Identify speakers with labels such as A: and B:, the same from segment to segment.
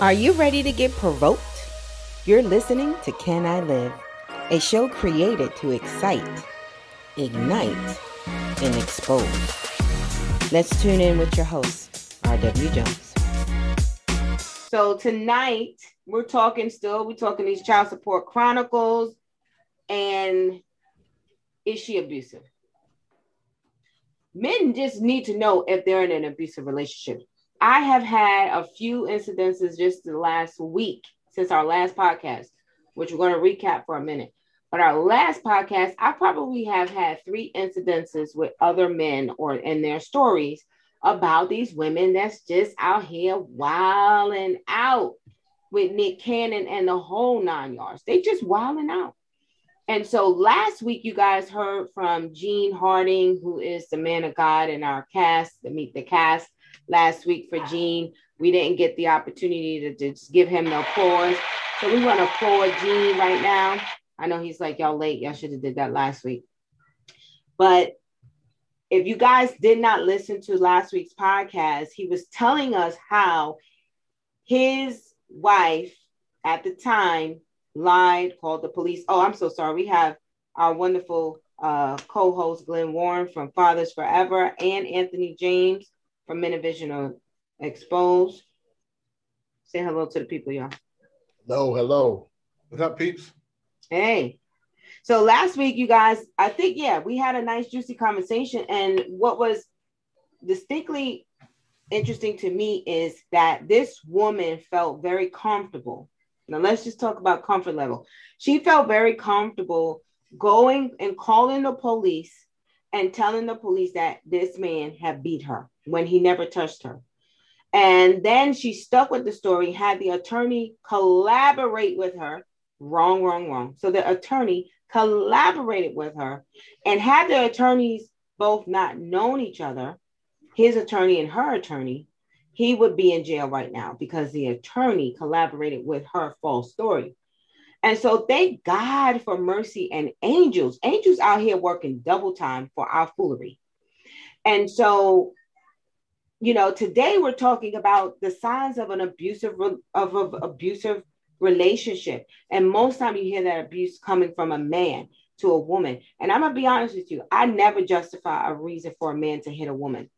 A: Are you ready to get provoked? You're listening to Can I Live, a show created to excite, ignite, and expose. Let's tune in with your host, R.W. Jones. So tonight we're talking still, we're talking these child support chronicles and is she abusive? Men just need to know if they're in an abusive relationship. I have had a few incidences just the last week since our last podcast, which we're going to recap for a minute. But our last podcast, I probably have had three incidences with other men or in their stories about these women that's just out here wilding out with Nick Cannon and the whole nine yards. They just wilding out. And so last week, you guys heard from Gene Harding, who is the man of God in our cast, the Meet the Cast last week for Gene. We didn't get the opportunity to just give him the applause. So we want to applaud Gene right now. I know he's like, y'all late. Y'all should have did that last week. But if you guys did not listen to last week's podcast, he was telling us how his wife at the time lied, called the police. Oh, I'm so sorry. We have our wonderful uh, co-host Glenn Warren from Fathers Forever and Anthony James from Minivision Exposed. Say hello to the people, y'all.
B: Hello, hello.
C: What's up, peeps?
A: Hey. So last week, you guys, I think, yeah, we had a nice, juicy conversation. And what was distinctly interesting to me is that this woman felt very comfortable. Now, let's just talk about comfort level. She felt very comfortable going and calling the police and telling the police that this man had beat her when he never touched her. And then she stuck with the story, had the attorney collaborate with her. Wrong, wrong, wrong. So the attorney collaborated with her and had the attorneys both not known each other, his attorney and her attorney, he would be in jail right now because the attorney collaborated with her false story. And so thank God for mercy and angels. Angels out here working double time for our foolery. And so you know, today we're talking about the signs of an abusive of an abusive relationship. And most time you hear that abuse coming from a man to a woman. And I'm gonna be honest with you, I never justify a reason for a man to hit a woman.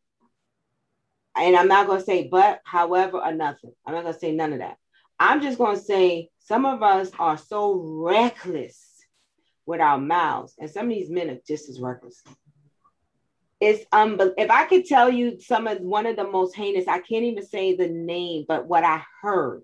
A: And I'm not gonna say but, however, or nothing. I'm not gonna say none of that. I'm just gonna say some of us are so reckless with our mouths, and some of these men are just as reckless it's um, unbelievable. If I could tell you some of one of the most heinous, I can't even say the name, but what I heard.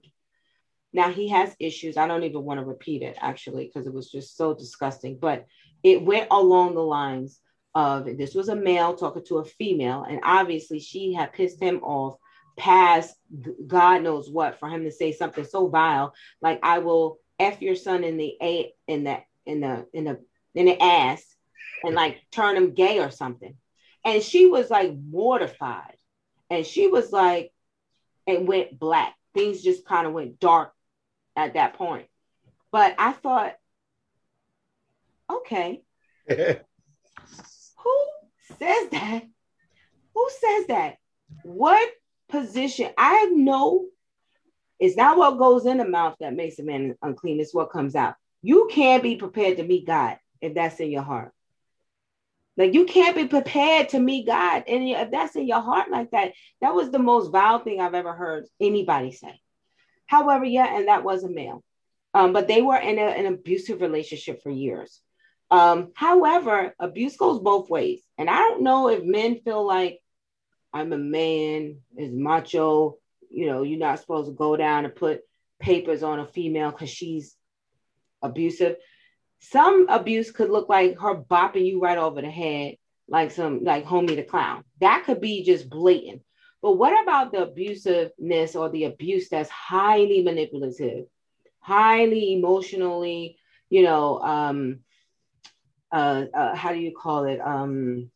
A: Now he has issues. I don't even want to repeat it actually because it was just so disgusting. But it went along the lines of this was a male talking to a female, and obviously she had pissed him off past God knows what for him to say something so vile, like I will f your son in the a in the in the in the in the ass and like turn him gay or something. And she was like mortified. And she was like, it went black. Things just kind of went dark at that point. But I thought, okay. Who says that? Who says that? What position? I know it's not what goes in the mouth that makes a man unclean, it's what comes out. You can't be prepared to meet God if that's in your heart. Like you can't be prepared to meet God. And if that's in your heart like that, that was the most vile thing I've ever heard anybody say. However, yeah, and that was a male. Um, but they were in a, an abusive relationship for years. Um, however, abuse goes both ways. And I don't know if men feel like I'm a man, is macho, you know, you're not supposed to go down and put papers on a female because she's abusive some abuse could look like her bopping you right over the head, like some like homie the clown. That could be just blatant. But what about the abusiveness or the abuse that's highly manipulative, highly emotionally, you know, um, uh, uh, how do you call it? Um,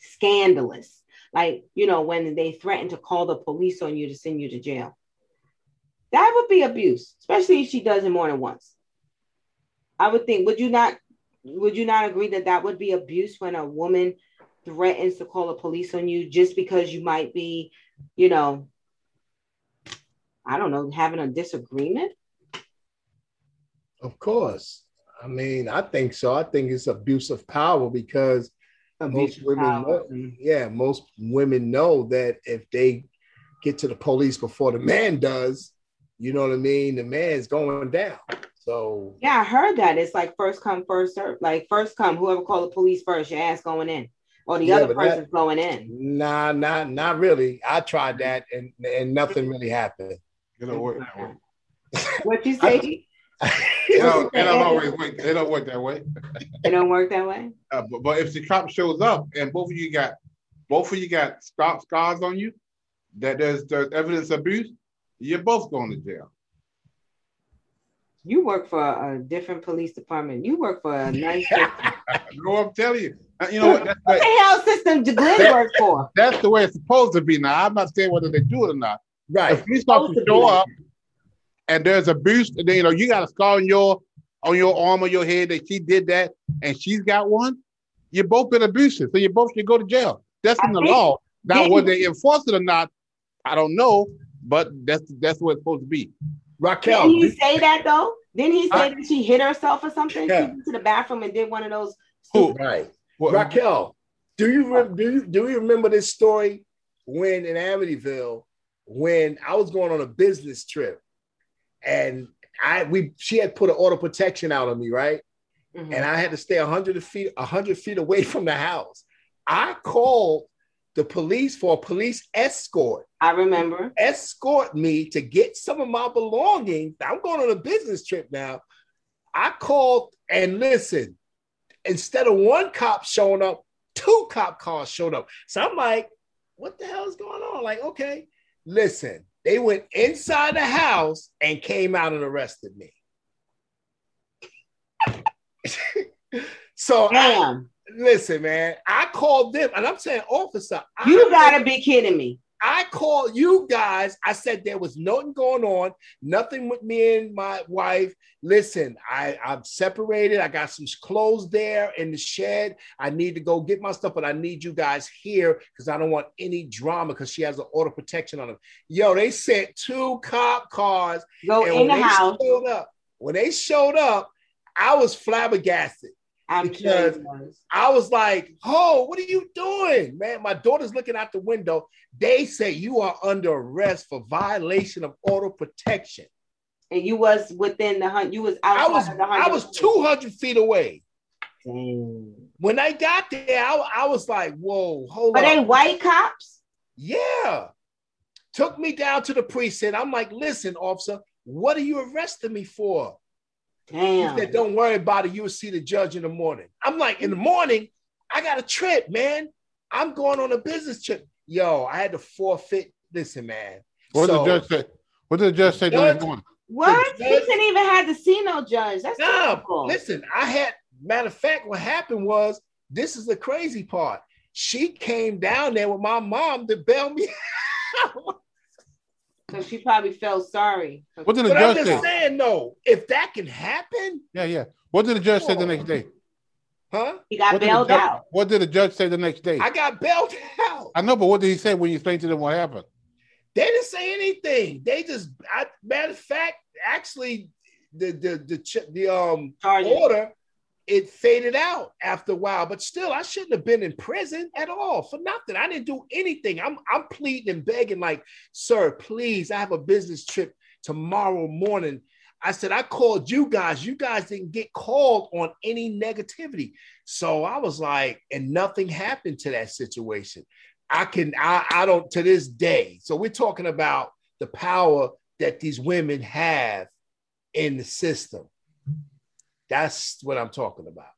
A: scandalous. Like, you know, when they threaten to call the police on you to send you to jail. That would be abuse, especially if she does it more than once. I would think, would you not would you not agree that that would be abuse when a woman threatens to call the police on you just because you might be, you know, I don't know, having a disagreement?
B: Of course. I mean, I think so. I think it's abuse of power because abuse most women, know, yeah, most women know that if they get to the police before the man does, you know what I mean? The man's going down. So
A: yeah, I heard that it's like first come, first serve. Like first come, whoever called the police first, your ass going in, or the yeah, other person's that, going in.
B: Nah, not not really. I tried that and and nothing really happened.
C: It don't work that way.
A: What you say?
C: it, don't, it don't always work. It don't work that way.
A: it don't work that way.
C: Uh, but, but if the cop shows up and both of you got both of you got scars on you, that there's there's evidence of abuse, you're both going to jail.
A: You work for a different police department. You work for a nice.
C: no, I'm telling you. Uh, you know what?
A: That's what the hell system did Glenn work for?
C: That's the way it's supposed to be. Now, I'm not saying whether they do it or not. Right. If police officers show up and there's abuse, then you know you got a scar on your on your arm or your head that she did that, and she's got one. You're both been abusive, so you both should go to jail. That's in I the law. Now, whether they enforce it or not, I don't know, but that's that's what it's supposed to be.
B: Raquel,
A: didn't he say that though? Didn't he say I, that she hit herself or something? Yeah. She went to the bathroom and did one of those.
B: Right, well, Raquel. Do you do you do you remember this story when in Amityville when I was going on a business trip and I we she had put an auto protection out on me, right? Mm-hmm. And I had to stay hundred feet hundred feet away from the house. I called the police for a police escort.
A: I remember.
B: Escort me to get some of my belongings. I'm going on a business trip now. I called and listen, instead of one cop showing up, two cop cars showed up. So I'm like, what the hell is going on? Like, okay, listen, they went inside the house and came out and arrested me. so Damn. Listen, man, I called them and I'm saying, officer,
A: you I, gotta be kidding me.
B: I called you guys. I said there was nothing going on, nothing with me and my wife. Listen, I, I'm separated. I got some clothes there in the shed. I need to go get my stuff, but I need you guys here because I don't want any drama because she has an auto protection on them. Yo, they sent two cop cars.
A: Go in the house.
B: Up, when they showed up, I was flabbergasted. I'm because I was like, "Oh, what are you doing, man?" My daughter's looking out the window. They say you are under arrest for violation of auto protection.
A: And you was within the hunt. You was
B: outside I was. I was two hundred feet away. Dang. When I got there, I, I was like, "Whoa, hold
A: on."
B: Are
A: they white cops?
B: Yeah. Took me down to the precinct. I'm like, "Listen, officer, what are you arresting me for?"
A: Damn.
B: He said, Don't worry about it. You'll see the judge in the morning. I'm like, In the morning, I got a trip, man. I'm going on a business trip. Yo, I had to forfeit. Listen, man.
C: What so, did the judge say? What did the judge say judge,
A: the What? Judge, he didn't even have to see no judge. That's no. Nah,
B: listen, I had. Matter of fact, what happened was this is the crazy part. She came down there with my mom to bail me
A: because she probably felt sorry.
C: What did the but judge
B: I'm
C: just
B: say? saying, no, if that can happen.
C: Yeah, yeah. What did the judge oh. say the next day?
B: Huh?
A: He got what bailed
C: judge,
A: out.
C: What did the judge say the next day?
B: I got bailed out.
C: I know, but what did he say when you explained to them what happened?
B: They didn't say anything. They just, I, matter of fact, actually, the the the the um Charges. order it faded out after a while. But still, I shouldn't have been in prison at all for nothing. I didn't do anything. I'm I'm pleading and begging, like, sir, please, I have a business trip tomorrow morning. I said, I called you guys. You guys didn't get called on any negativity. So I was like, and nothing happened to that situation. I can, I, I don't to this day. So we're talking about the power that these women have in the system. That's what I'm talking about.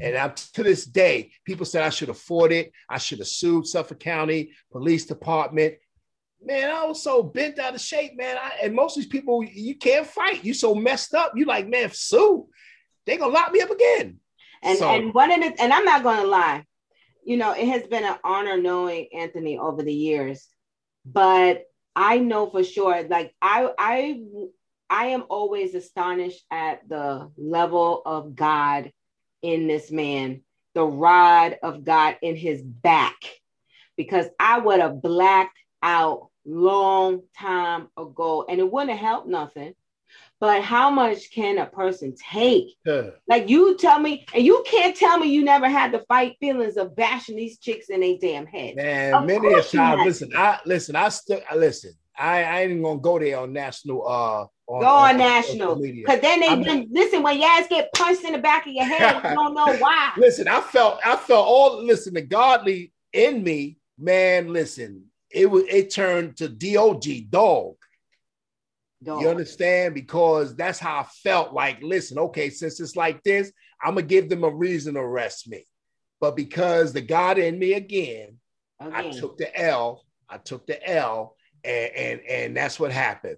B: And I'm, to this day, people said I should afford it. I should have sued Suffolk County Police Department. Man, I was so bent out of shape, man. I, and most of these people, you can't fight. You so messed up. You like, man, sue. They gonna lock me up again.
A: And so, and one of the and I'm not gonna lie, you know, it has been an honor knowing Anthony over the years, but I know for sure, like I I I am always astonished at the level of God in this man, the rod of God in his back, because I would have blacked out long time ago, and it wouldn't help nothing. But how much can a person take? Yeah. Like you tell me, and you can't tell me you never had to fight feelings of bashing these chicks in a damn head.
B: Man, of many a time. Listen, I listen. I still listen. I, I ain't even gonna go there on national. Uh,
A: on, go on, on national because then they then, listen when your ass get punched in the back of your head. you don't know why.
B: Listen, I felt I felt all listen the godly in me, man. Listen, it was it turned to dog dog. dog. You understand? Because that's how I felt. Like, listen, okay, since it's like this, I'm gonna give them a reason to arrest me. But because the God in me again, again. I took the L. I took the L and and, and that's what happened.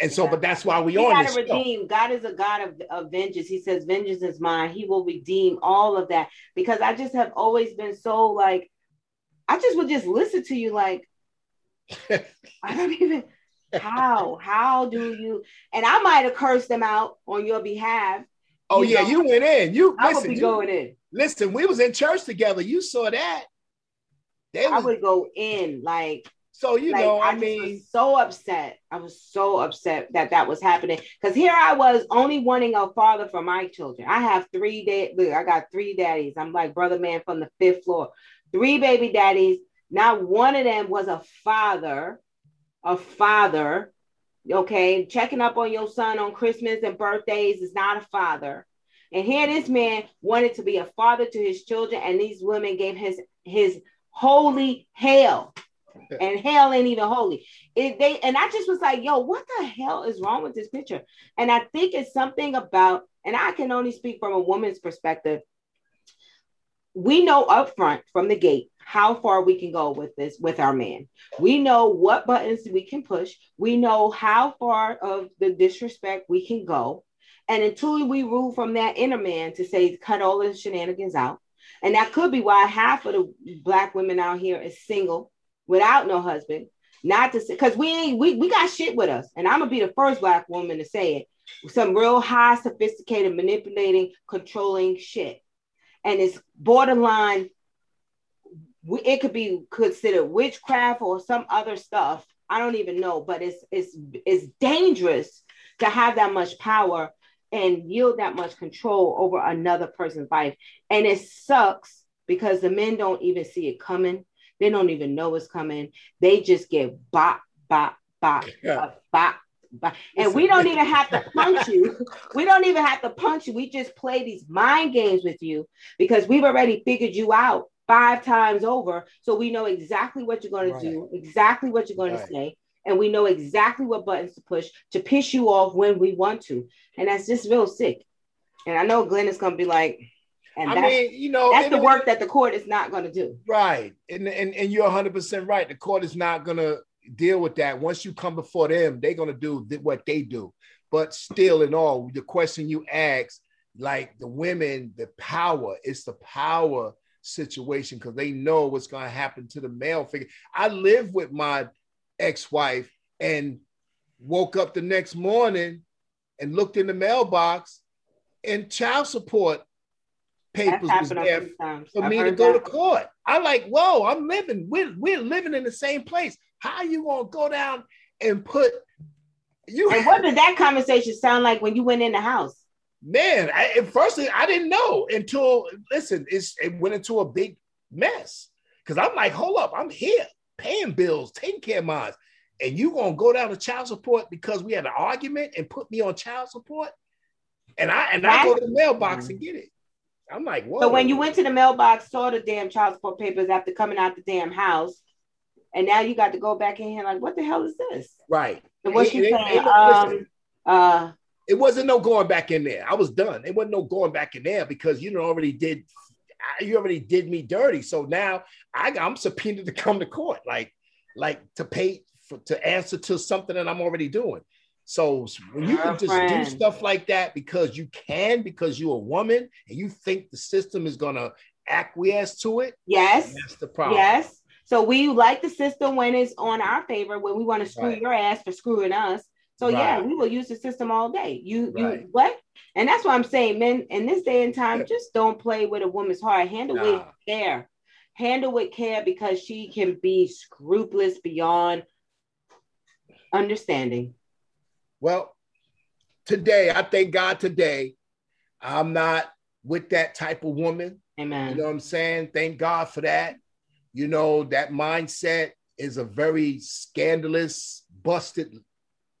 B: And so, yeah. but that's why we, we on
A: redeem. Show. God is a God of, of vengeance. He says, "Vengeance is mine." He will redeem all of that. Because I just have always been so like, I just would just listen to you like, I don't even how how do you? And I might have cursed them out on your behalf.
B: Oh you yeah, know? you went in. You
A: I listen, would be you, going in.
B: Listen, we was in church together. You saw that.
A: They I was, would go in like
B: so you like, know, I, I mean,
A: so upset. I was so upset that that was happening because here I was only wanting a father for my children. I have three dad. Look, I got three daddies. I'm like brother man from the fifth floor. Three baby daddies. Not one of them was a father. A father. Okay, checking up on your son on Christmas and birthdays is not a father. And here this man wanted to be a father to his children, and these women gave his his holy hell and hell ain't even holy. It, they and I just was like, yo, what the hell is wrong with this picture? And I think it's something about, and I can only speak from a woman's perspective. We know upfront from the gate how far we can go with this with our man. We know what buttons we can push. We know how far of the disrespect we can go. And until we rule from that inner man to say cut all the shenanigans out. And that could be why half of the black women out here is single without no husband, not to say because we ain't we, we got shit with us. And I'm gonna be the first black woman to say it. Some real high, sophisticated, manipulating, controlling shit. And it's borderline, it could be considered witchcraft or some other stuff. I don't even know, but it's it's it's dangerous to have that much power and yield that much control over another person's life. And it sucks because the men don't even see it coming. They don't even know it's coming. They just get bop, bop, bop, yeah. bop, bop. And we don't even have to punch you. We don't even have to punch you. We just play these mind games with you because we've already figured you out five times over. So we know exactly what you're going right. to do, exactly what you're going right. to say. And we know exactly what buttons to push to piss you off when we want to. And that's just real sick. And I know Glenn is going to be like, and I mean, you know, that's the work that the court is not going to do.
B: Right. And, and, and you're 100% right. The court is not going to deal with that. Once you come before them, they're going to do what they do. But still, in all, the question you ask, like the women, the power, it's the power situation because they know what's going to happen to the male figure. I live with my ex wife and woke up the next morning and looked in the mailbox and child support papers was there for me to go that. to court. I'm like, whoa, I'm living, we're, we're living in the same place. How are you gonna go down and put
A: you and what did that conversation sound like when you went in the house?
B: Man, I, firstly, I didn't know until listen, it's it went into a big mess. Cause I'm like, hold up, I'm here paying bills, taking care of mine. And you gonna go down to child support because we had an argument and put me on child support? And I and I go to the mailbox and mm-hmm. get it. I'm like, whoa.
A: So when you went to the mailbox, saw the damn child support papers after coming out the damn house, and now you got to go back in here like, what the hell is this?
B: Right.
A: And what you saying? um, uh,
B: it wasn't no going back in there. I was done. It wasn't no going back in there because you know already did. You already did me dirty. So now I, I'm subpoenaed to come to court, like, like to pay for, to answer to something that I'm already doing. So when you can just do stuff like that because you can, because you're a woman and you think the system is gonna acquiesce to it,
A: yes,
B: that's the problem.
A: Yes. So we like the system when it's on our favor, when we want to screw right. your ass for screwing us. So right. yeah, we will use the system all day. You right. you what? And that's why I'm saying, men, in this day and time, just don't play with a woman's heart. Handle nah. with care. Handle with care because she can be scrupulous beyond understanding.
B: Well, today, I thank God today, I'm not with that type of woman.
A: Amen.
B: You know what I'm saying? Thank God for that. You know, that mindset is a very scandalous, busted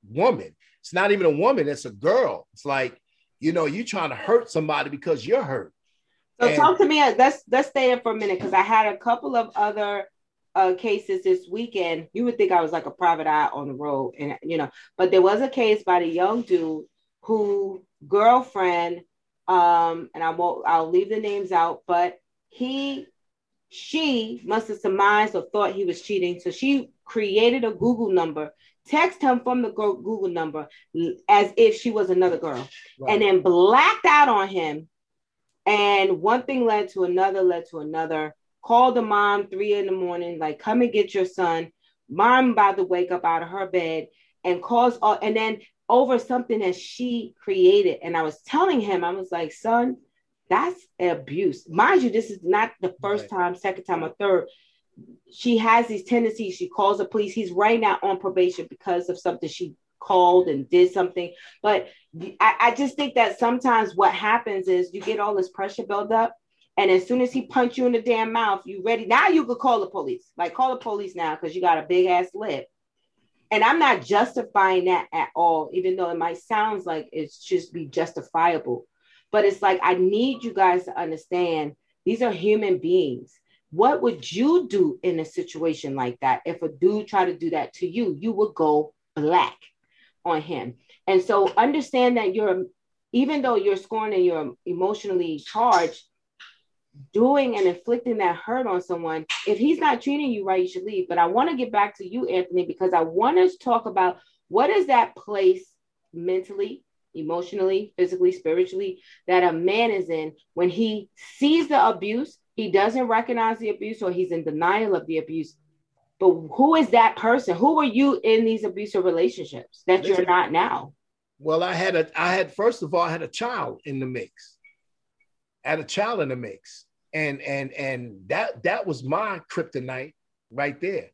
B: woman. It's not even a woman, it's a girl. It's like, you know, you're trying to hurt somebody because you're hurt.
A: So and, talk to me. Let's let's stay there for a minute because I had a couple of other uh, cases this weekend. You would think I was like a private eye on the road, and you know, but there was a case by the young dude who girlfriend, um, and I won't. I'll leave the names out, but he, she must have surmised or thought he was cheating, so she created a Google number text him from the Google number as if she was another girl, right. and then blacked out on him. And one thing led to another, led to another. Called the mom three in the morning, like, come and get your son. Mom about to wake up out of her bed and calls, all, and then over something that she created. And I was telling him, I was like, son, that's abuse. Mind you, this is not the first right. time, second time, or third she has these tendencies. She calls the police. He's right now on probation because of something she called and did something. But I, I just think that sometimes what happens is you get all this pressure build up. And as soon as he punch you in the damn mouth, you ready. Now you could call the police. Like call the police now because you got a big ass lip. And I'm not justifying that at all, even though it might sound like it's just be justifiable. But it's like I need you guys to understand these are human beings what would you do in a situation like that? If a dude tried to do that to you, you would go black on him. And so understand that you're, even though you're scorned and you're emotionally charged, doing and inflicting that hurt on someone, if he's not treating you right, you should leave. But I want to get back to you, Anthony, because I want to talk about what is that place mentally, emotionally, physically, spiritually that a man is in when he sees the abuse he doesn't recognize the abuse or he's in denial of the abuse. But who is that person? Who are you in these abusive relationships that you're not now?
B: Well, I had a I had first of all, I had a child in the mix. I had a child in the mix. And and and that that was my kryptonite right there.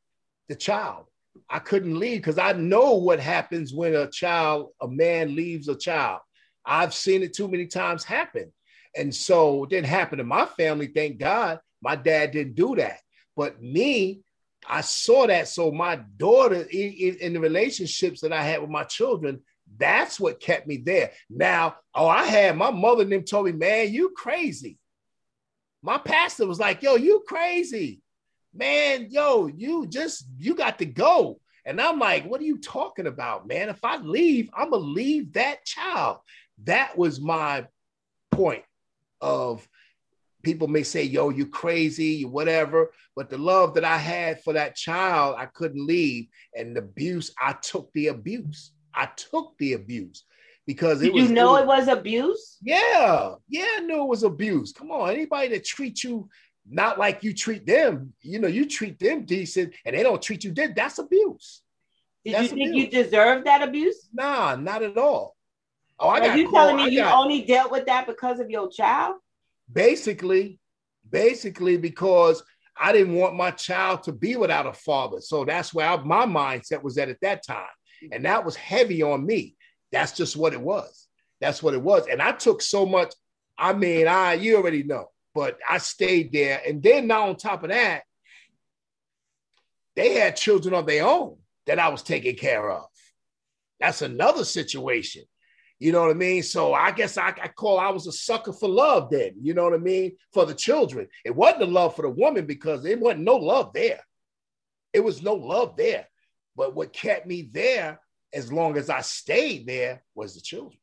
B: The child. I couldn't leave because I know what happens when a child, a man leaves a child. I've seen it too many times happen. And so it didn't happen to my family, thank God. My dad didn't do that. But me, I saw that. So my daughter, in, in, the relationships that I had with my children, that's what kept me there. Now, oh, I had my mother and them told me, man, you crazy. My pastor was like, yo, you crazy. Man, yo, you just, you got to go. And I'm like, what are you talking about, man? If I leave, I'm going to leave that child. That was my point of people may say, yo, you crazy, whatever. But the love that I had for that child, I couldn't leave. And the abuse, I took the abuse. I took the abuse because
A: Did
B: was.
A: You know it was, it was abuse?
B: Yeah. Yeah, I knew it was abuse. Come on. Anybody that treats you not like you treat them, you know, you treat them decent and they don't treat you dead, that's abuse.
A: Did that's you think abuse. you deserved that abuse?
B: Nah, not at all. Oh, I
A: Are got. You telling me I you got, only dealt with that because of your child?
B: Basically, basically because I didn't want my child to be without a father. So that's where I, my mindset was at at that time, and that was heavy on me. That's just what it was. That's what it was, and I took so much. I mean, I you already know, but I stayed there, and then now on top of that, they had children of their own that I was taking care of. That's another situation. You know what I mean? So I guess I, I call I was a sucker for love then. You know what I mean? For the children. It wasn't a love for the woman because there wasn't no love there. It was no love there. But what kept me there as long as I stayed there was the children.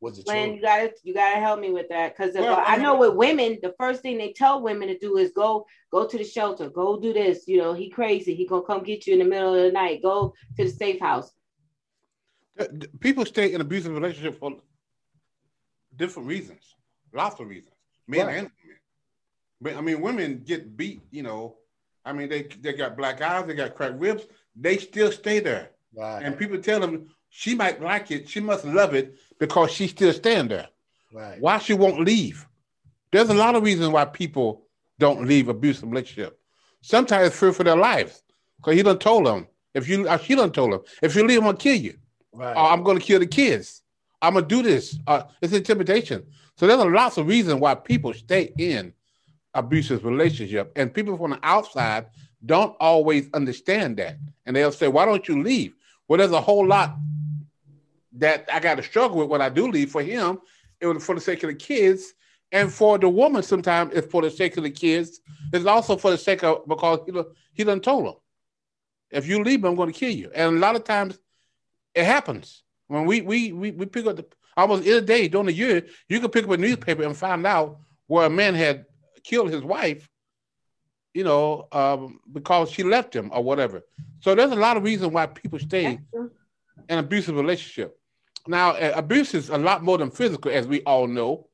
B: Was the
A: children. you gotta you gotta help me with that because well, I know with women, the first thing they tell women to do is go go to the shelter, go do this. You know, he crazy, he gonna come get you in the middle of the night. Go to the safe house uh,
C: people stay in abusive relationships for different reasons, lots of reasons, men right. and women. But I mean, women get beat. You know, I mean, they they got black eyes, they got cracked ribs. They still stay there, right. and people tell them she might like it, she must love it because she's still staying there. Right. Why she won't leave? There's a lot of reasons why people don't leave abusive relationship. Sometimes it's fear for their lives because he done told them If you, uh, she done told them if you leave, I'm gonna kill you. Right. Or I'm gonna kill the kids. I'm gonna do this. Uh, it's intimidation. So there's a lots of reasons why people stay in abusive relationship, and people from the outside don't always understand that, and they'll say, "Why don't you leave?" Well, there's a whole lot that I got to struggle with when I do leave. For him, it was for the sake of the kids, and for the woman, sometimes it's for the sake of the kids. It's also for the sake of because he he done told them, if you leave, I'm going to kill you. And a lot of times, it happens when we we we, we pick up the almost every day during the year. You can pick up a newspaper and find out where a man had killed his wife. You know, um, because she left him or whatever. So there's a lot of reasons why people stay in abusive relationship. Now, abuse is a lot more than physical, as we all know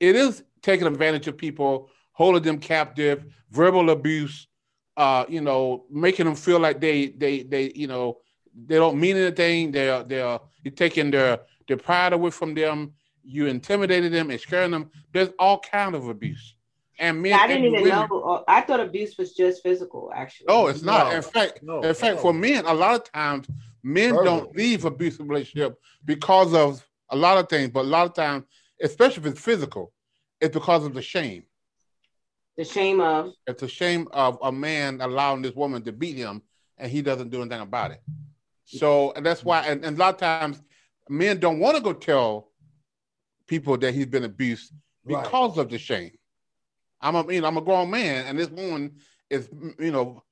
C: it is taking advantage of people, holding them captive, verbal abuse, uh, you know, making them feel like they they they you know they don't mean anything. They're they're you're taking their their pride away from them. You intimidated them and scaring them. There's all kind of abuse. And men,
A: yeah, I didn't even women, know. Uh, I thought abuse was just physical. Actually,
C: no, it's not. No, in fact, no, in fact, no. for men, a lot of times men Verbal. don't leave abusive relationship because of a lot of things, but a lot of times especially if it's physical, it's because of the shame.
A: The shame of?
C: It's the shame of a man allowing this woman to beat him and he doesn't do anything about it. So and that's why, and, and a lot of times men don't want to go tell people that he's been abused because right. of the shame. I'm a, you know, I'm a grown man, and this woman is, you know,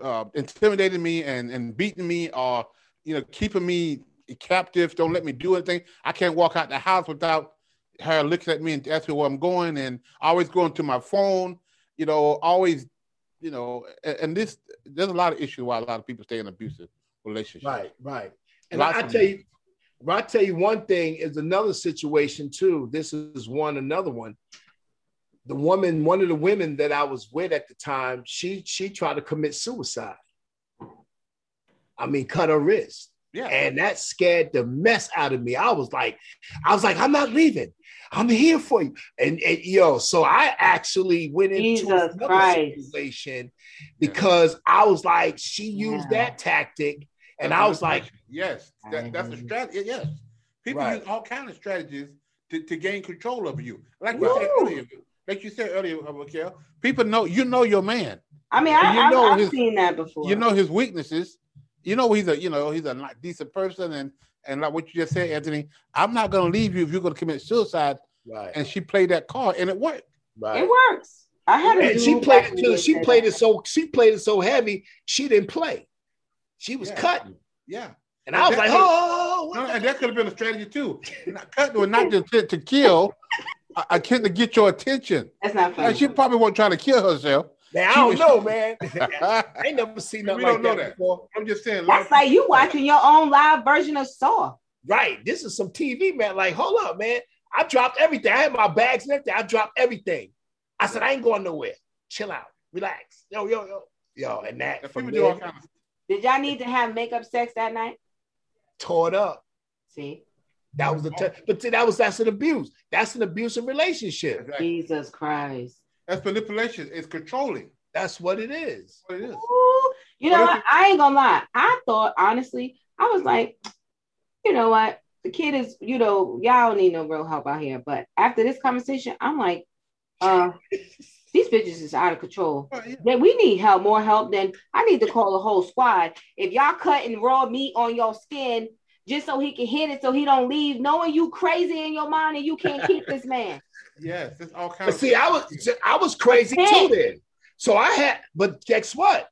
C: uh, intimidating me and and beating me, or you know, keeping me captive, don't let me do anything. I can't walk out the house without her looking at me and asking where I'm going, and always going to my phone. You know, always, you know, and, and this there's a lot of issues why a lot of people stay in abusive relationships.
B: Right, right. And I, I tell you, I tell you one thing is another situation too. This is one another one. The woman, one of the women that I was with at the time, she she tried to commit suicide. I mean, cut her wrist. Yeah. And that scared the mess out of me. I was like, I was like, I'm not leaving. I'm here for you. And, and yo, so I actually went into Jesus another Christ. situation because yeah. I was like, she used yeah. that tactic. And that's I was like,
C: yes, that, that's a strategy. Yes. People right. use all kinds of strategies to, to gain control over you. Like you said earlier, like you said earlier, uh, Raquel, people know you know your man.
A: I mean, I, you know I've, his, seen that before.
C: You know his weaknesses you know he's a you know he's a decent person and and like what you just said, Anthony, I'm not gonna leave you if you're gonna commit suicide. Right. And she played that card and it worked.
A: Right. It works. I had
B: and she played it too. She played that. it so she played it so heavy she didn't play. She was yeah. cutting.
C: Yeah.
B: And, and I was like, oh,
C: no, and that could have been a strategy too. Not cutting was not just to, to kill, I, I can't to get your attention.
A: That's not funny.
C: And she probably wasn't trying to kill herself.
B: Man, I don't know, man. I ain't never seen nothing like that, that, before.
C: I'm just saying.
A: That's like you watching your own live version of Saw.
B: Right. This is some TV, man. Like, hold up, man. I dropped everything. I had my bags and everything. I dropped everything. I said, I ain't going nowhere. Chill out. Relax. Yo, yo, yo. Yo, and that. From there,
A: kind of... Did y'all need to have makeup sex that night?
B: Tore it up.
A: See?
B: That was the t- but see, that was that's an abuse. That's an abusive relationship.
A: Exactly. Jesus Christ.
C: That's manipulation. It's controlling.
B: That's what it is.
C: What it is.
A: Ooh, you know, what? I ain't gonna lie. I thought honestly, I was like, you know what? The kid is, you know, y'all don't need no real help out here. But after this conversation, I'm like, uh, these bitches is out of control. Oh, yeah. we need help, more help than I need to call a whole squad. If y'all cutting raw meat on your skin just so he can hit it so he don't leave, knowing you crazy in your mind and you can't keep this man.
C: Yes, it's all kinds.
B: But see, I was I was crazy too then. So I had, but guess what?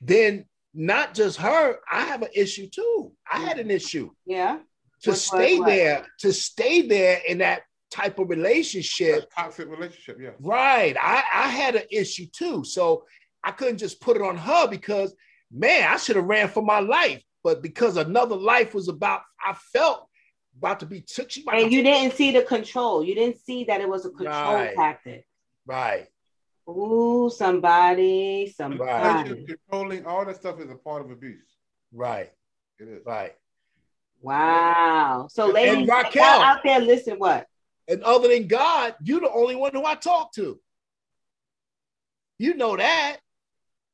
B: Then not just her, I have an issue too. I had an issue.
A: Yeah.
B: To stay what? there, to stay there in that type of relationship.
C: toxic relationship, yeah.
B: Right. I, I had an issue too. So I couldn't just put it on her because man, I should have ran for my life. But because another life was about, I felt about to be took. She
A: and you didn't see the control. You didn't see that it was a control right. tactic.
B: Right.
A: Ooh, somebody, somebody.
C: Controlling all that stuff is a part of abuse.
B: Right.
C: It is.
B: Right.
A: Wow. So, ladies, and Raquel, out there, listen what?
B: And other than God, you're the only one who I talk to. You know that.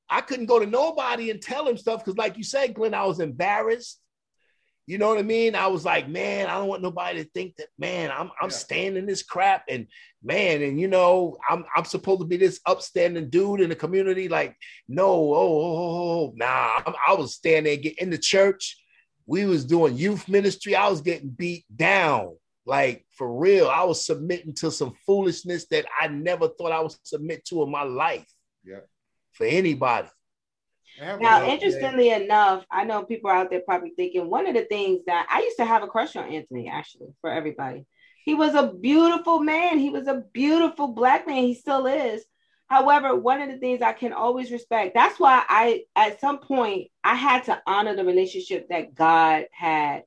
B: I couldn't go to nobody and tell him stuff because, like you said, Glenn, I was embarrassed. You know what I mean? I was like, man, I don't want nobody to think that, man, I'm I'm yeah. standing this crap, and man, and you know, I'm I'm supposed to be this upstanding dude in the community. Like, no, oh, oh, oh, oh. oh, oh. nah, I'm, i was standing there in the church. We was doing youth ministry. I was getting beat down, like for real. I was submitting to some foolishness that I never thought I would submit to in my life.
C: Yeah,
B: for anybody.
A: Now, interestingly enough, I know people out there probably thinking one of the things that I used to have a crush on Anthony, actually, for everybody. He was a beautiful man. He was a beautiful black man. He still is. However, one of the things I can always respect, that's why I, at some point, I had to honor the relationship that God had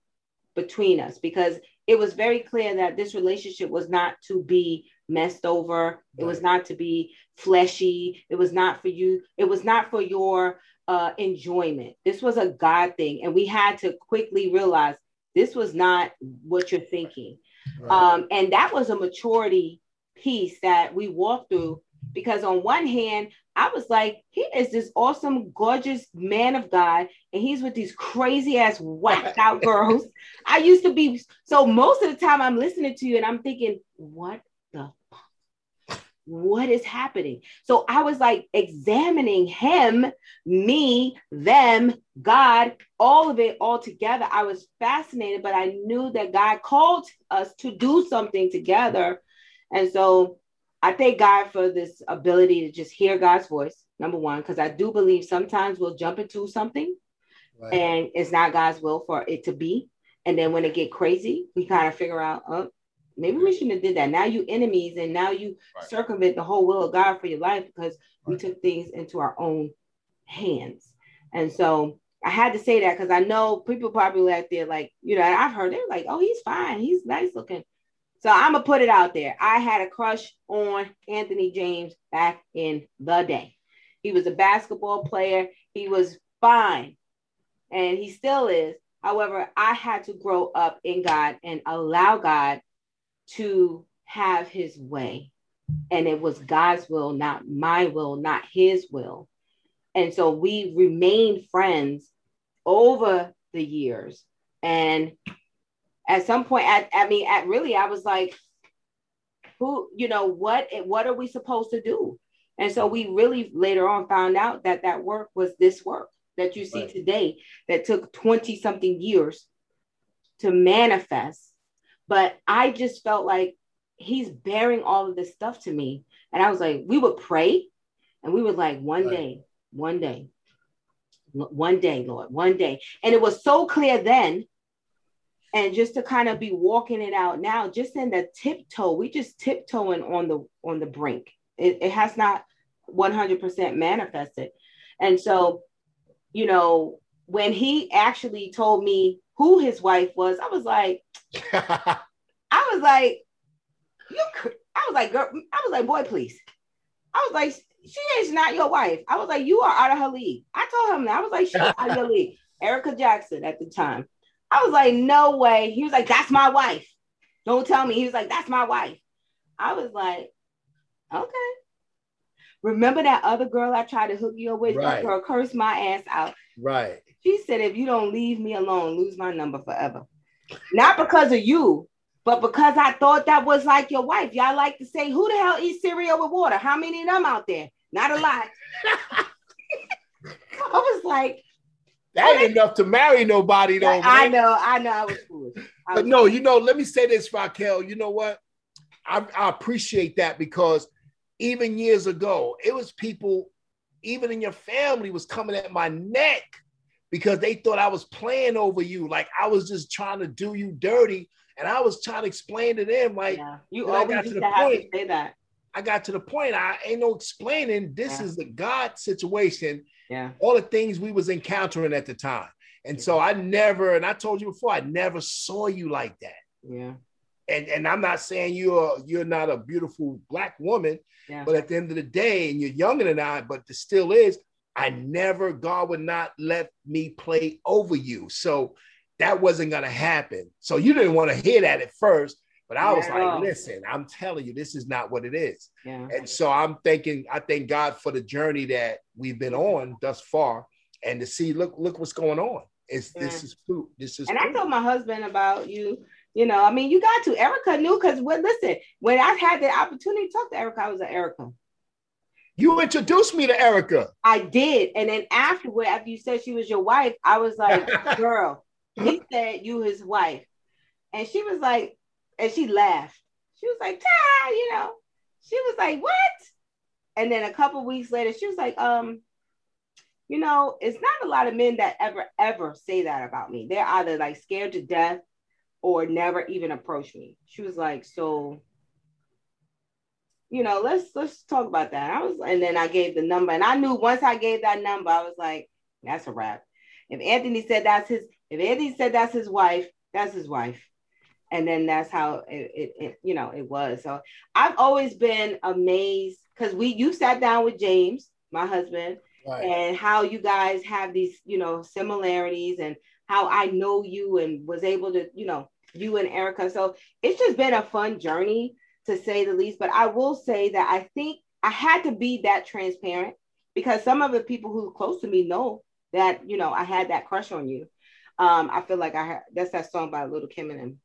A: between us because it was very clear that this relationship was not to be messed over. It was not to be fleshy. It was not for you. It was not for your uh, enjoyment. This was a God thing. And we had to quickly realize this was not what you're thinking. Right. Um, and that was a maturity piece that we walked through because, on one hand, I was like, he is this awesome, gorgeous man of God, and he's with these crazy ass whacked out girls. I used to be so most of the time I'm listening to you and I'm thinking, what what is happening? So I was like examining him, me, them, God, all of it all together. I was fascinated, but I knew that God called us to do something together. And so I thank God for this ability to just hear God's voice, number one, because I do believe sometimes we'll jump into something right. and it's not God's will for it to be. And then when it get crazy, we kind of figure out, oh, Maybe we shouldn't have did that. Now you enemies, and now you right. circumvent the whole will of God for your life because right. we took things into our own hands. And so I had to say that because I know people probably out there, like, you know, I've heard they're like, oh, he's fine, he's nice looking. So I'm gonna put it out there. I had a crush on Anthony James back in the day. He was a basketball player. He was fine, and he still is. However, I had to grow up in God and allow God to have his way. And it was God's will, not my will, not his will. And so we remained friends over the years. And at some point, at, I mean, at really, I was like, who, you know, what, what are we supposed to do? And so we really later on found out that that work was this work that you see right. today that took 20 something years to manifest but I just felt like he's bearing all of this stuff to me. And I was like, we would pray and we would like, one right. day, one day, one day, Lord, one day. And it was so clear then. And just to kind of be walking it out now, just in the tiptoe, we just tiptoeing on the on the brink. It, it has not 100% manifested. And so, you know, when he actually told me who his wife was, I was like, I was like, you. I was like, girl. I was like, boy, please. I was like, she is not your wife. I was like, you are out of her league. I told him that. I was like, she's out of your league. Erica Jackson at the time. I was like, no way. He was like, that's my wife. Don't tell me. He was like, that's my wife. I was like, okay. Remember that other girl I tried to hook you up with? Right. That girl cursed my ass out.
B: Right.
A: She said, if you don't leave me alone, lose my number forever. Not because of you, but because I thought that was like your wife. Y'all like to say, who the hell eats cereal with water? How many of them out there? Not a lot. I was like,
B: that ain't enough to marry nobody, though.
A: I man. know, I know, I was foolish. I
B: but no, you know, let me say this, Raquel. You know what? I, I appreciate that because even years ago, it was people, even in your family, was coming at my neck because they thought I was playing over you. Like I was just trying to do you dirty. And I was trying to explain to them, like, yeah.
A: you always got to the point. To say that.
B: I got to the point. I ain't no explaining. This yeah. is the God situation.
A: Yeah.
B: All the things we was encountering at the time. And yeah. so I never, and I told you before, I never saw you like that.
A: Yeah.
B: And and I'm not saying you're you're not a beautiful black woman, yeah. but at the end of the day, and you're younger than I, but it still is, I never, God would not let me play over you. So that wasn't going to happen. So you didn't want to hear that at first. But I was like, listen, I'm telling you, this is not what it is. Yeah. I'm telling you, this is not what it is. Yeah. And so I'm thinking, I thank God for the journey that we've been on thus far, and to see, look, look what's going on. It's yeah. this is fruit. This is.
A: And. I told my husband about you. You know, I mean, you got to. Erica knew because when listen, when I had the opportunity to talk to Erica, I was like, Erica.
B: You introduced me to Erica.
A: I did, and then afterward, after you said she was your wife, I was like, girl. he said you his wife. And she was like, and she laughed. She was like, Ta, you know. She was like, what? And then a couple weeks later, she was like, um, you know, it's not a lot of men that ever, ever say that about me. They're either like scared to death or never even approach me. She was like, so, you know, let's let's talk about that. I was, and then I gave the number, and I knew once I gave that number, I was like, that's a wrap. If Anthony said that's his, if Anthony said that's his wife, that's his wife and then that's how it, it, it, you know it was so i've always been amazed because we you sat down with james my husband right. and how you guys have these you know similarities and how i know you and was able to you know you and erica so it's just been a fun journey to say the least but i will say that i think i had to be that transparent because some of the people who close to me know that you know i had that crush on you um, I feel like I had that's that song by Little Kim and him.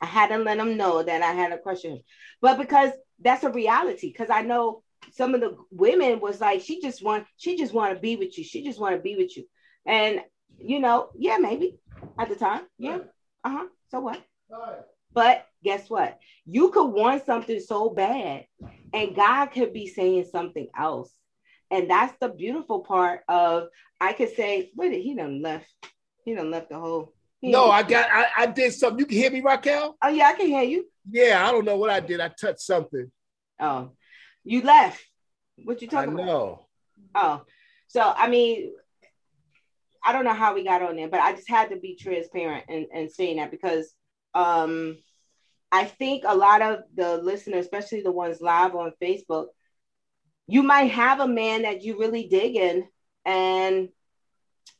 A: I had to let them know that I had a crush on him. But because that's a reality, because I know some of the women was like, she just want, she just want to be with you. She just want to be with you. And you know, yeah, maybe at the time. Yeah. Uh-huh. So what? But guess what? You could want something so bad, and God could be saying something else. And that's the beautiful part of I could say, wait, he done left. He done left the whole
B: no, I got I, I did something. You can hear me, Raquel?
A: Oh yeah, I can hear you.
B: Yeah, I don't know what I did. I touched something.
A: Oh, you left. What you talking about?
B: I know.
A: about? Oh, so I mean, I don't know how we got on there, but I just had to be transparent and, and saying that because um I think a lot of the listeners, especially the ones live on Facebook, you might have a man that you really dig in and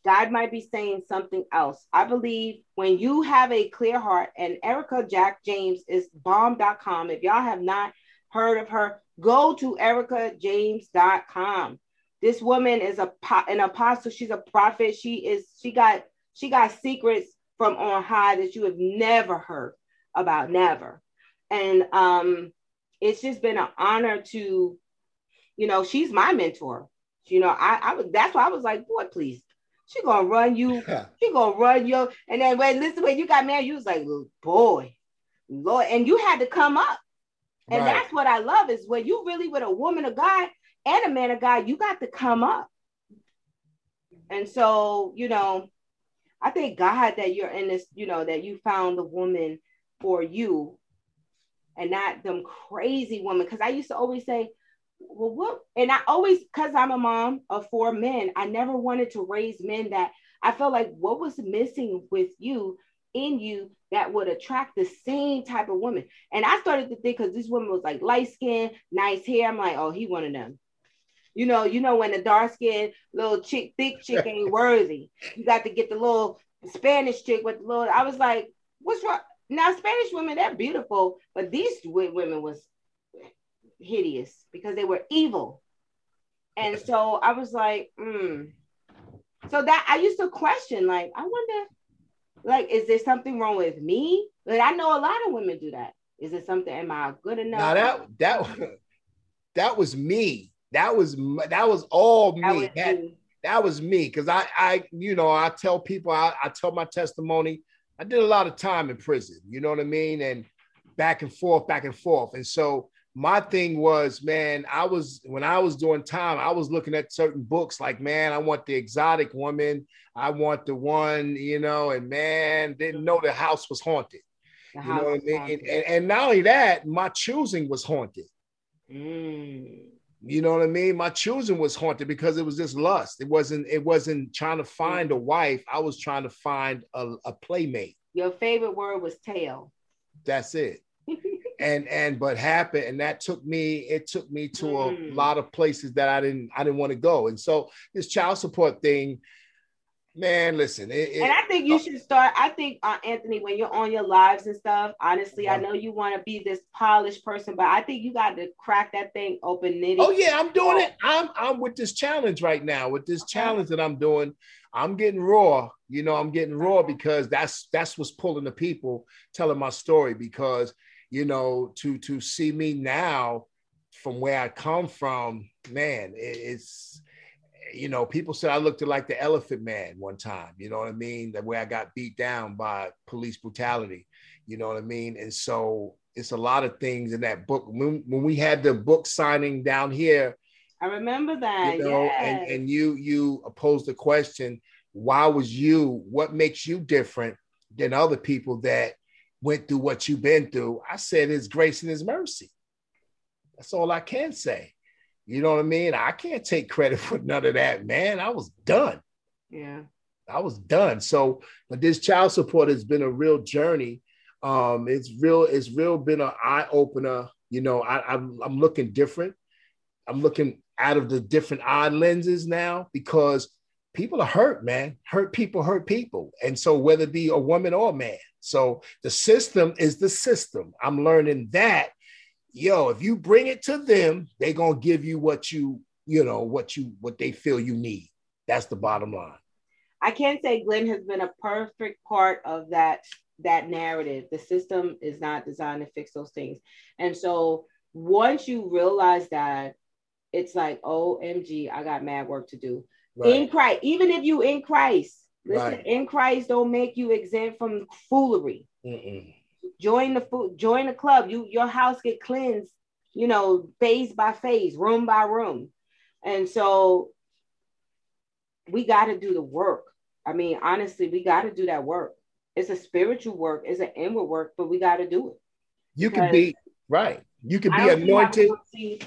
A: God might be saying something else. I believe when you have a clear heart, and Erica Jack James is bomb.com. If y'all have not heard of her, go to ericajames.com. This woman is a an apostle. She's a prophet. She is she got she got secrets from on high that you have never heard about, never. And um, it's just been an honor to, you know, she's my mentor. You know, I, I was that's why I was like, boy, please she gonna run you. she gonna run you. And then when listen, when you got married, you was like, boy, Lord, and you had to come up. And right. that's what I love is when you really with a woman of God and a man of God, you got to come up. And so, you know, I thank God that you're in this, you know, that you found the woman for you and not them crazy women. Cause I used to always say, well, what? And I always, because I'm a mom of four men, I never wanted to raise men that I felt like what was missing with you in you that would attract the same type of woman. And I started to think because this woman was like light skin, nice hair. I'm like, oh, he one of them. You know, you know when the dark skin little chick, thick chick ain't worthy. You got to get the little Spanish chick with the little. I was like, what's wrong? Now Spanish women, they're beautiful, but these women was hideous because they were evil. And so I was like, mm. so that I used to question, like, I wonder, like, is there something wrong with me? But I know a lot of women do that. Is it something? Am I good enough?
B: Now that that that was me. That was that was all me. That was, that, that was me because I I you know I tell people I, I tell my testimony. I did a lot of time in prison. You know what I mean? And back and forth, back and forth. And so my thing was, man, I was when I was doing time, I was looking at certain books like, man, I want the exotic woman, I want the one, you know, and man, didn't know the house was haunted. The you know what I mean? And, and, and, not only that, my choosing was haunted. Mm. You know what I mean? My choosing was haunted because it was just lust. It wasn't, it wasn't trying to find a wife. I was trying to find a, a playmate.
A: Your favorite word was tail.
B: That's it and and but happened and that took me it took me to mm. a lot of places that i didn't i didn't want to go and so this child support thing Man, listen,
A: it, it, and I think you should start. I think uh, Anthony, when you're on your lives and stuff, honestly, I know you want to be this polished person, but I think you got to crack that thing open. Nitty.
B: Oh yeah, I'm doing it. I'm I'm with this challenge right now. With this challenge that I'm doing, I'm getting raw. You know, I'm getting raw because that's that's what's pulling the people, telling my story. Because you know, to to see me now from where I come from, man, it, it's you know, people said I looked like the Elephant Man one time. You know what I mean? The way I got beat down by police brutality. You know what I mean? And so it's a lot of things in that book. When, when we had the book signing down here,
A: I remember that.
B: You know, yes. and, and you you posed the question, why was you? What makes you different than other people that went through what you've been through? I said, it's grace and his mercy. That's all I can say. You know what I mean? I can't take credit for none of that, man. I was done.
A: Yeah.
B: I was done. So, but this child support has been a real journey. Um, it's real, it's real been an eye opener. You know, I, I'm, I'm looking different. I'm looking out of the different eye lenses now because people are hurt, man. Hurt people hurt people. And so whether it be a woman or a man. So the system is the system. I'm learning that yo, if you bring it to them, they're gonna give you what you, you know, what you what they feel you need. That's the bottom line.
A: I can't say Glenn has been a perfect part of that that narrative. The system is not designed to fix those things. And so once you realize that, it's like, OMG, I got mad work to do. Right. In Christ, even if you in Christ, listen, right. in Christ don't make you exempt from foolery. Mm-mm join the food, join the club. You your house get cleansed, you know, phase by phase, room by room. And so we got to do the work. I mean, honestly, we got to do that work. It's a spiritual work, it's an inward work, but we got to do it.
B: You can be right. You can be anointed.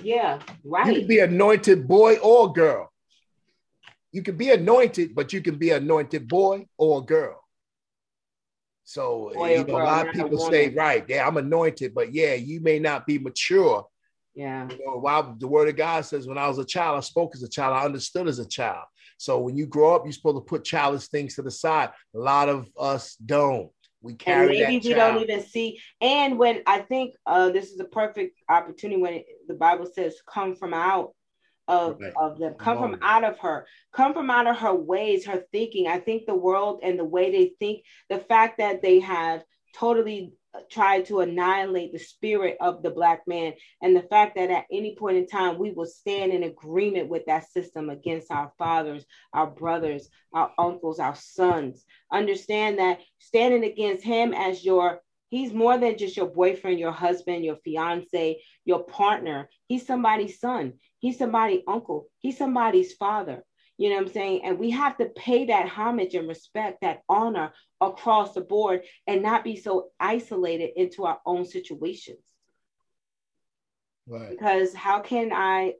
A: yeah, right.
B: You can be anointed boy or girl. You can be anointed, but you can be anointed boy or girl. So you know, a lot of people say, right, yeah, I'm anointed, but yeah, you may not be mature.
A: Yeah.
B: You know, while the word of God says, when I was a child, I spoke as a child, I understood as a child. So when you grow up, you're supposed to put childish things to the side. A lot of us don't. We carry and maybe we
A: don't even see. And when I think uh, this is a perfect opportunity when it, the Bible says, "Come from out of, right. of them. Come from out of her. Come from out of her ways her thinking. I think the world and the way they think the fact that they have totally uh, tried to annihilate the spirit of the black man and the fact that at any point in time we will stand in agreement with that system against our fathers our brothers our uncles our sons. Understand that standing against him as your He's more than just your boyfriend, your husband, your fiance, your partner. He's somebody's son. He's somebody's uncle. He's somebody's father. You know what I'm saying? And we have to pay that homage and respect, that honor across the board and not be so isolated into our own situations. Right. Because how can I,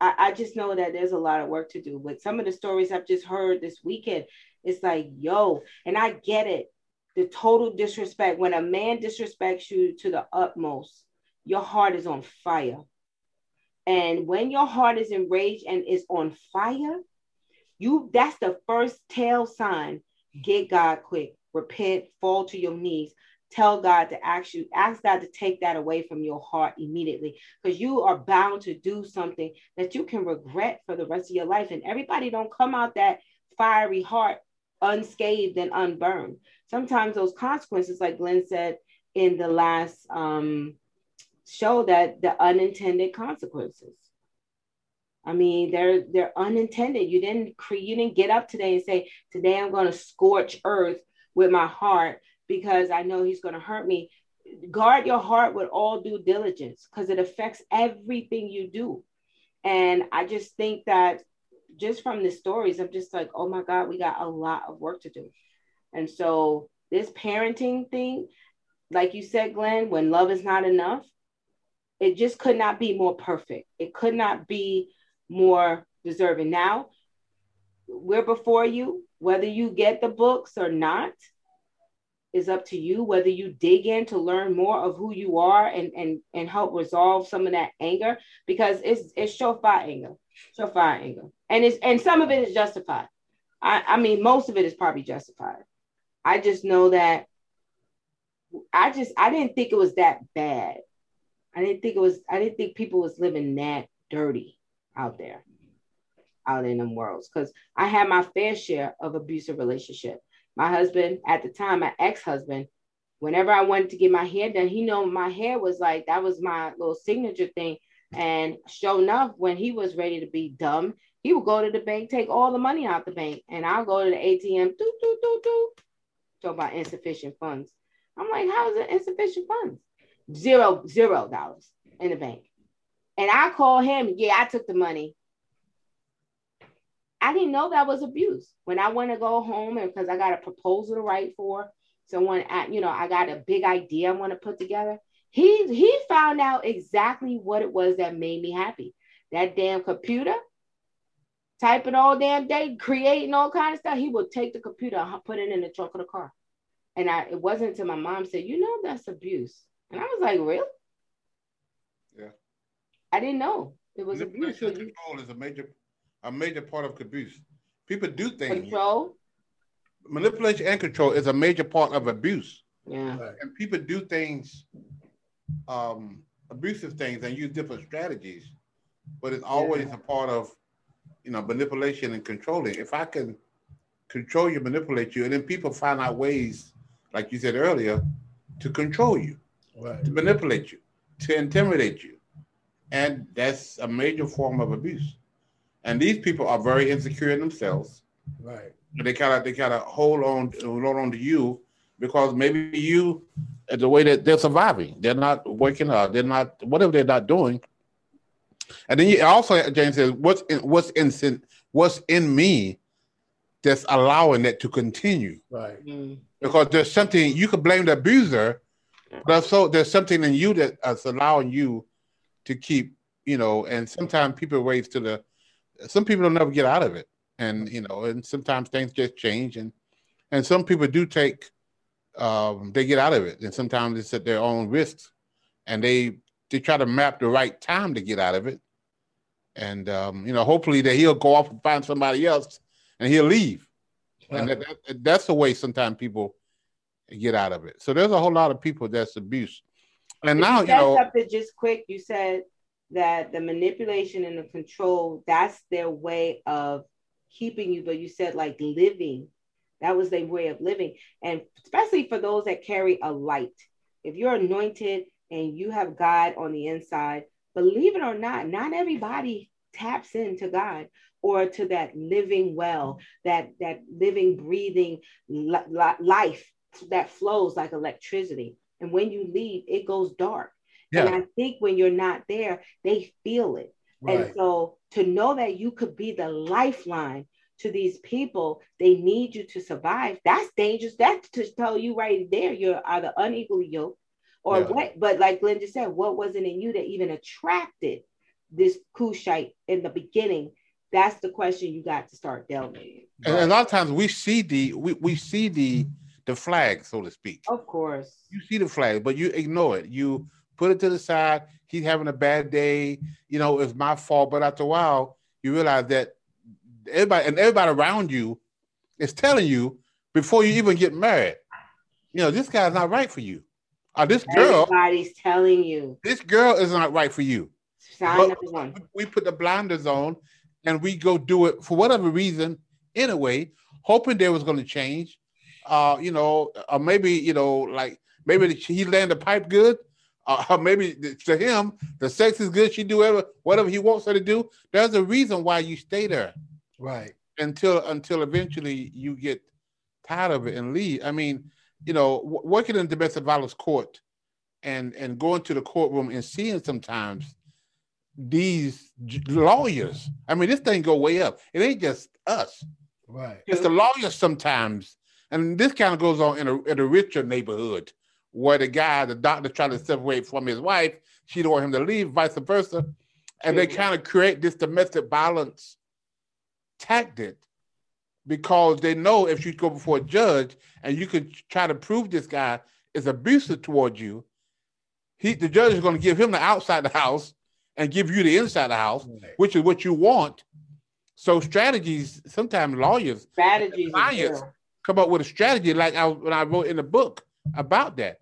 A: I, I just know that there's a lot of work to do. With some of the stories I've just heard this weekend, it's like, yo, and I get it the total disrespect. When a man disrespects you to the utmost, your heart is on fire. And when your heart is enraged and is on fire, you that's the first tell sign. Get God quick, repent, fall to your knees, tell God to ask you, ask God to take that away from your heart immediately because you are bound to do something that you can regret for the rest of your life. And everybody don't come out that fiery heart unscathed and unburned. Sometimes those consequences, like Glenn said in the last um, show, that the unintended consequences. I mean, they're they're unintended. You didn't create. You didn't get up today and say, "Today I'm going to scorch earth with my heart because I know he's going to hurt me." Guard your heart with all due diligence because it affects everything you do. And I just think that just from the stories, I'm just like, oh my God, we got a lot of work to do. And so this parenting thing, like you said, Glenn, when love is not enough, it just could not be more perfect. It could not be more deserving. Now, we're before you, whether you get the books or not, is up to you whether you dig in to learn more of who you are and and and help resolve some of that anger because it's it's surefire anger surefire anger and it's and some of it is justified I, I mean, most of it is probably justified. I just know that I just I didn't think it was that bad. I didn't think it was I didn't think people was living that dirty out there, out in them worlds. Because I had my fair share of abusive relationship. My husband at the time, my ex-husband, whenever I wanted to get my hair done, he know my hair was like that was my little signature thing. And sure enough, when he was ready to be dumb, he would go to the bank, take all the money out the bank, and I'll go to the ATM, do, do, do, do. Talk about insufficient funds. I'm like, how is it insufficient funds? Zero, zero dollars in the bank. And I call him, yeah, I took the money. I didn't know that was abuse. When I want to go home and because I got a proposal to write for someone, you know, I got a big idea I want to put together. He he found out exactly what it was that made me happy. That damn computer, typing all damn day, creating all kind of stuff. He would take the computer, and put it in the trunk of the car. And I it wasn't until my mom said, you know, that's abuse. And I was like, really?
C: Yeah.
A: I didn't know it was
C: abuse. Control is a major a major part of abuse. People do things.
A: Control.
C: Manipulation and control is a major part of abuse.
A: Yeah.
C: And people do things, um, abusive things, and use different strategies, but it's always yeah. a part of, you know, manipulation and controlling. If I can control you, manipulate you, and then people find out ways, like you said earlier, to control you, right. to manipulate you, to intimidate you, and that's a major form of abuse. And these people are very insecure in themselves.
B: Right.
C: They kind of they kind of hold on hold on to you because maybe you the way that they're surviving. They're not working out. They're not whatever they're not doing. And then you also James says, what's in what's in what's in me that's allowing that to continue.
B: Right. Mm.
C: Because there's something you could blame the abuser, but so there's something in you that's allowing you to keep, you know, and sometimes people raise to the some people don't never get out of it, and you know, and sometimes things just change, and and some people do take, um, they get out of it, and sometimes it's at their own risks, and they they try to map the right time to get out of it, and um, you know, hopefully that he'll go off and find somebody else, and he'll leave, and that, that, that's the way sometimes people get out of it. So there's a whole lot of people that's abuse, and if now you, you know,
A: something just quick. You said that the manipulation and the control that's their way of keeping you but you said like living. That was their way of living. And especially for those that carry a light. If you're anointed and you have god on the inside believe it or not not everybody taps into god or to that living well that that living breathing life that flows like electricity and when you leave it goes dark yeah. And I think when you're not there, they feel it. Right. And so to know that you could be the lifeline to these people, they need you to survive. That's dangerous. That's to tell you right there, you're either unequally yoked or yeah. what. But like Glenn just said, what was it in you that even attracted this Kushite in the beginning? That's the question you got to start delving.
C: And a lot of times we see the we, we see the the flag, so to speak.
A: Of course.
C: You see the flag, but you ignore it. You put it to the side. He's having a bad day. You know, it's my fault. But after a while, you realize that everybody and everybody around you is telling you before you even get married, you know, this guy's not right for you. Or this girl.
A: Everybody's telling you.
C: This girl is not right for you. We put the blinders on and we go do it for whatever reason anyway, hoping there was going to change. Uh, you know, or maybe, you know, like maybe he landed the pipe good uh, maybe to him, the sex is good. She do whatever whatever he wants her to do. There's a reason why you stay there,
B: right?
C: Until until eventually you get tired of it and leave. I mean, you know, working in domestic violence court and and going to the courtroom and seeing sometimes these lawyers. I mean, this thing go way up. It ain't just us,
B: right?
C: It's the lawyers sometimes, and this kind of goes on in a in a richer neighborhood where the guy, the doctor, trying to separate from his wife. She don't want him to leave, vice versa. And they kind of create this domestic violence tactic because they know if you go before a judge and you can try to prove this guy is abusive towards you, he the judge is going to give him the outside of the house and give you the inside of the house, right. which is what you want. So strategies, sometimes lawyers,
A: strategies,
C: clients come up with a strategy like I when I wrote in the book about that,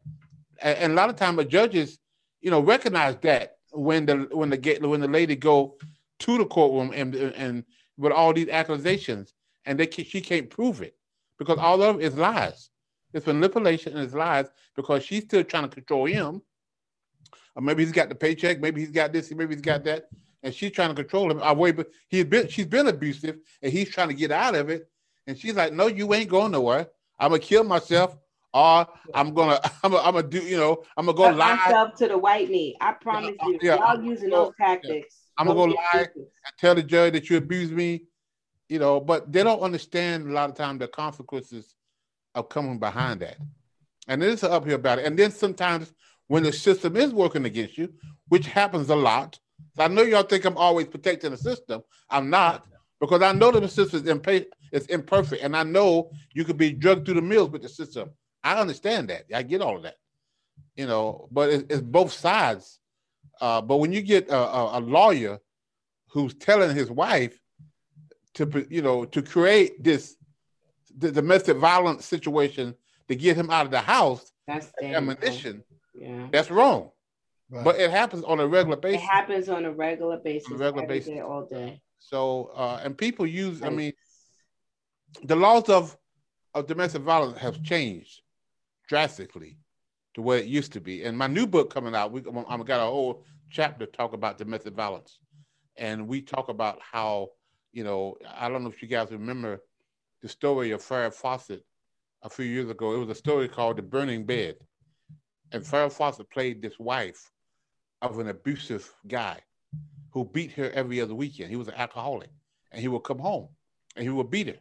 C: and, and a lot of times the judges, you know, recognize that when the when the when the lady go to the courtroom and and with all these accusations, and they she can't prove it because all of it is lies. It's manipulation and it's lies because she's still trying to control him. Or maybe he's got the paycheck, maybe he's got this, maybe he's got that, and she's trying to control him. I wait, but he's been she's been abusive and he's trying to get out of it. And she's like, No, you ain't going nowhere. I'm gonna kill myself or I'm gonna I'm gonna, I'm gonna do you know I'm gonna go lie
A: myself to the white meat. I promise yeah, you, yeah, y'all using those tactics.
C: I'm gonna go lie and tell the judge that you abused me, you know. But they don't understand a lot of times the consequences of coming behind that, and there's an uphill battle. And then sometimes when the system is working against you, which happens a lot. I know y'all think I'm always protecting the system. I'm not because I know the system is, impa- is imperfect, and I know you could be drugged through the mills with the system. I understand that. I get all of that, you know. But it, it's both sides. Uh, but when you get a, a, a, lawyer who's telling his wife to, you know, to create this the domestic violence situation to get him out of the house,
A: that's
C: ammunition. Yeah, that's wrong. Right. But it happens on a regular basis.
A: It happens on a regular basis.
C: On a regular basis,
A: day, all day.
C: So, uh, and people use. Right. I mean, the laws of of domestic violence have changed drastically to what it used to be. And my new book coming out, we I've got a whole chapter talk about domestic violence, and we talk about how you know I don't know if you guys remember the story of Farrah Fawcett a few years ago. It was a story called The Burning Bed, and Farrah Fawcett played this wife of an abusive guy who beat her every other weekend. He was an alcoholic, and he would come home and he would beat her.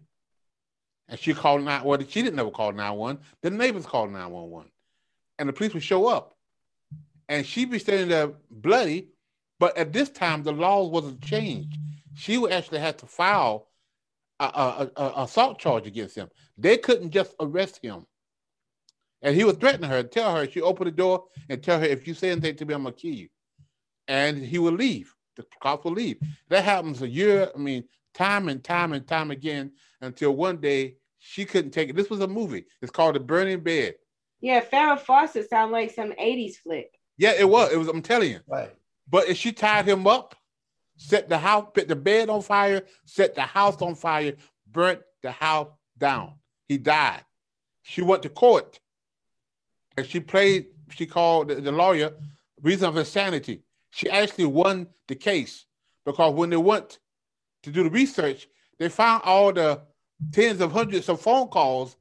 C: And she called nine. Well, she didn't never call nine one. The neighbors called nine one one, and the police would show up, and she'd be standing there bloody. But at this time, the laws wasn't changed. She would actually have to file a, a, a, a assault charge against him. They couldn't just arrest him. And he was threatening her, tell her she opened the door and tell her if you say anything to me, I'm gonna kill you. And he will leave. The cops will leave. That happens a year. I mean, time and time and time again until one day she couldn't take it. This was a movie. It's called The Burning Bed.
A: Yeah, Farrah Fawcett sounds like some 80s flick.
C: Yeah, it was. It was, I'm telling you. Right. But if she tied him up, set the house, put the bed on fire, set the house on fire, burnt the house down. He died. She went to court and she played, she called the, the lawyer reason of insanity. She actually won the case because when they went to do the research, they found all the tens of hundreds of phone calls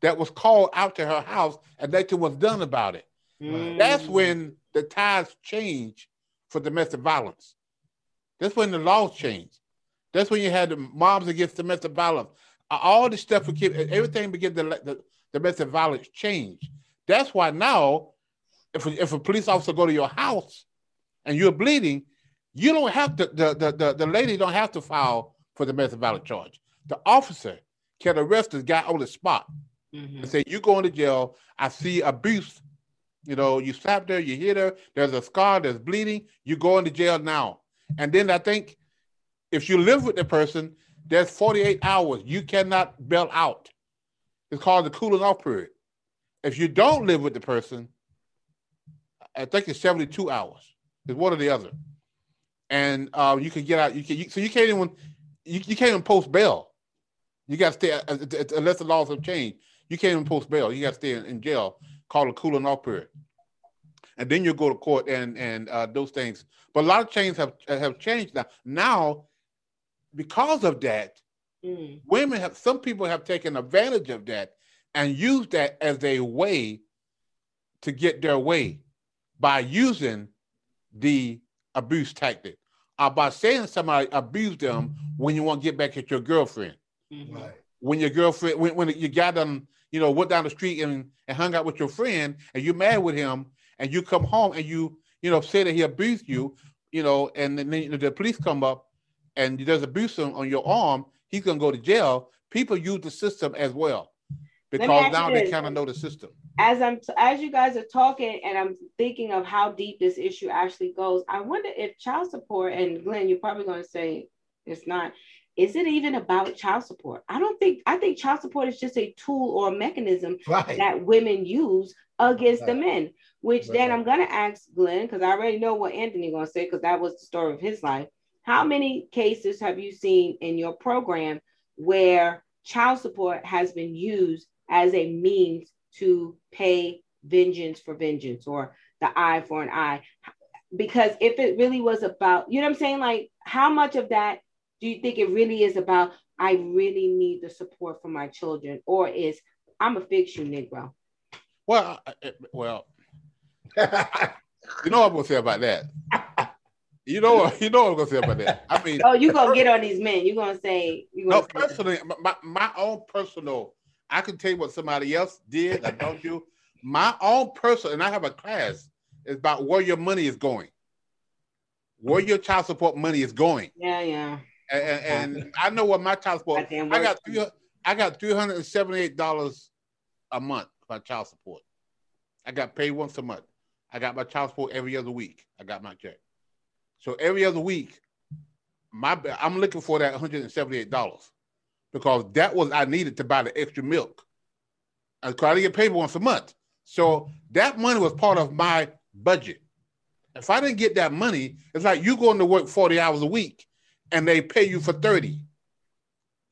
C: that was called out to her house and nothing was done about it. Mm. That's when the tides change for domestic violence. That's when the laws changed. That's when you had the moms against domestic violence. All the stuff, we keep, everything began to let the domestic violence change. That's why now, if a, if a police officer go to your house and you're bleeding, you don't have to, the, the, the, the lady don't have to file for the domestic violence charge. The officer can arrest the guy on the spot mm-hmm. and say, you going to jail. I see abuse. You know, you slapped her, you hit her, there's a scar, there's bleeding, you go into jail now. And then I think if you live with the person, there's 48 hours. You cannot bail out. It's called the cooling off period. If you don't live with the person, I think it's 72 hours. It's one or the other. And uh, you can get out. You can you, so you can't even you, you can't even post bail. You got to stay uh, uh, unless the laws have changed. You can't even post bail. You got to stay in, in, jail, called a cooling off period, and then you go to court and and uh, those things. But a lot of chains have have changed now. Now, because of that, mm. women have some people have taken advantage of that and used that as a way to get their way by using the abuse tactic or by saying somebody abused them when you want to get back at your girlfriend. Mm-hmm. Right. When your girlfriend, when, when you got them, you know, went down the street and, and hung out with your friend and you're mad with him and you come home and you, you know, say that he abused you, you know, and then the police come up and there's abuse on, on your arm, he's going to go to jail. People use the system as well because now they kind of know the system.
A: As I'm as you guys are talking and I'm thinking of how deep this issue actually goes, I wonder if child support and Glenn, you're probably going to say it's not. is it even about child support? I don't think I think child support is just a tool or a mechanism right. that women use against right. the men. Which right. then I'm gonna ask Glenn because I already know what Anthony gonna say because that was the story of his life. How many cases have you seen in your program where child support has been used as a means to pay vengeance for vengeance or the eye for an eye? Because if it really was about, you know what I'm saying? Like, how much of that do you think it really is about, I really need the support for my children, or is I'm a fix you, Negro?
C: Well, well, you know what I'm gonna say about that. You know, you know what I'm gonna say about that. I mean,
A: oh, you gonna get on these men? You gonna say? You gonna
C: no, personally, my, my own personal. I can tell you what somebody else did. I don't do my own personal, and I have a class. Is about where your money is going, where your child support money is going.
A: Yeah, yeah.
C: And, and I know what my child support. I got three. I got three hundred and seventy-eight dollars a month for child support. I got paid once a month. I got my child support every other week. I got my check. So every other week, my I'm looking for that $178 because that was I needed to buy the extra milk. I try to get paid once a month. So that money was part of my budget. If I didn't get that money, it's like you going to work 40 hours a week and they pay you for 30.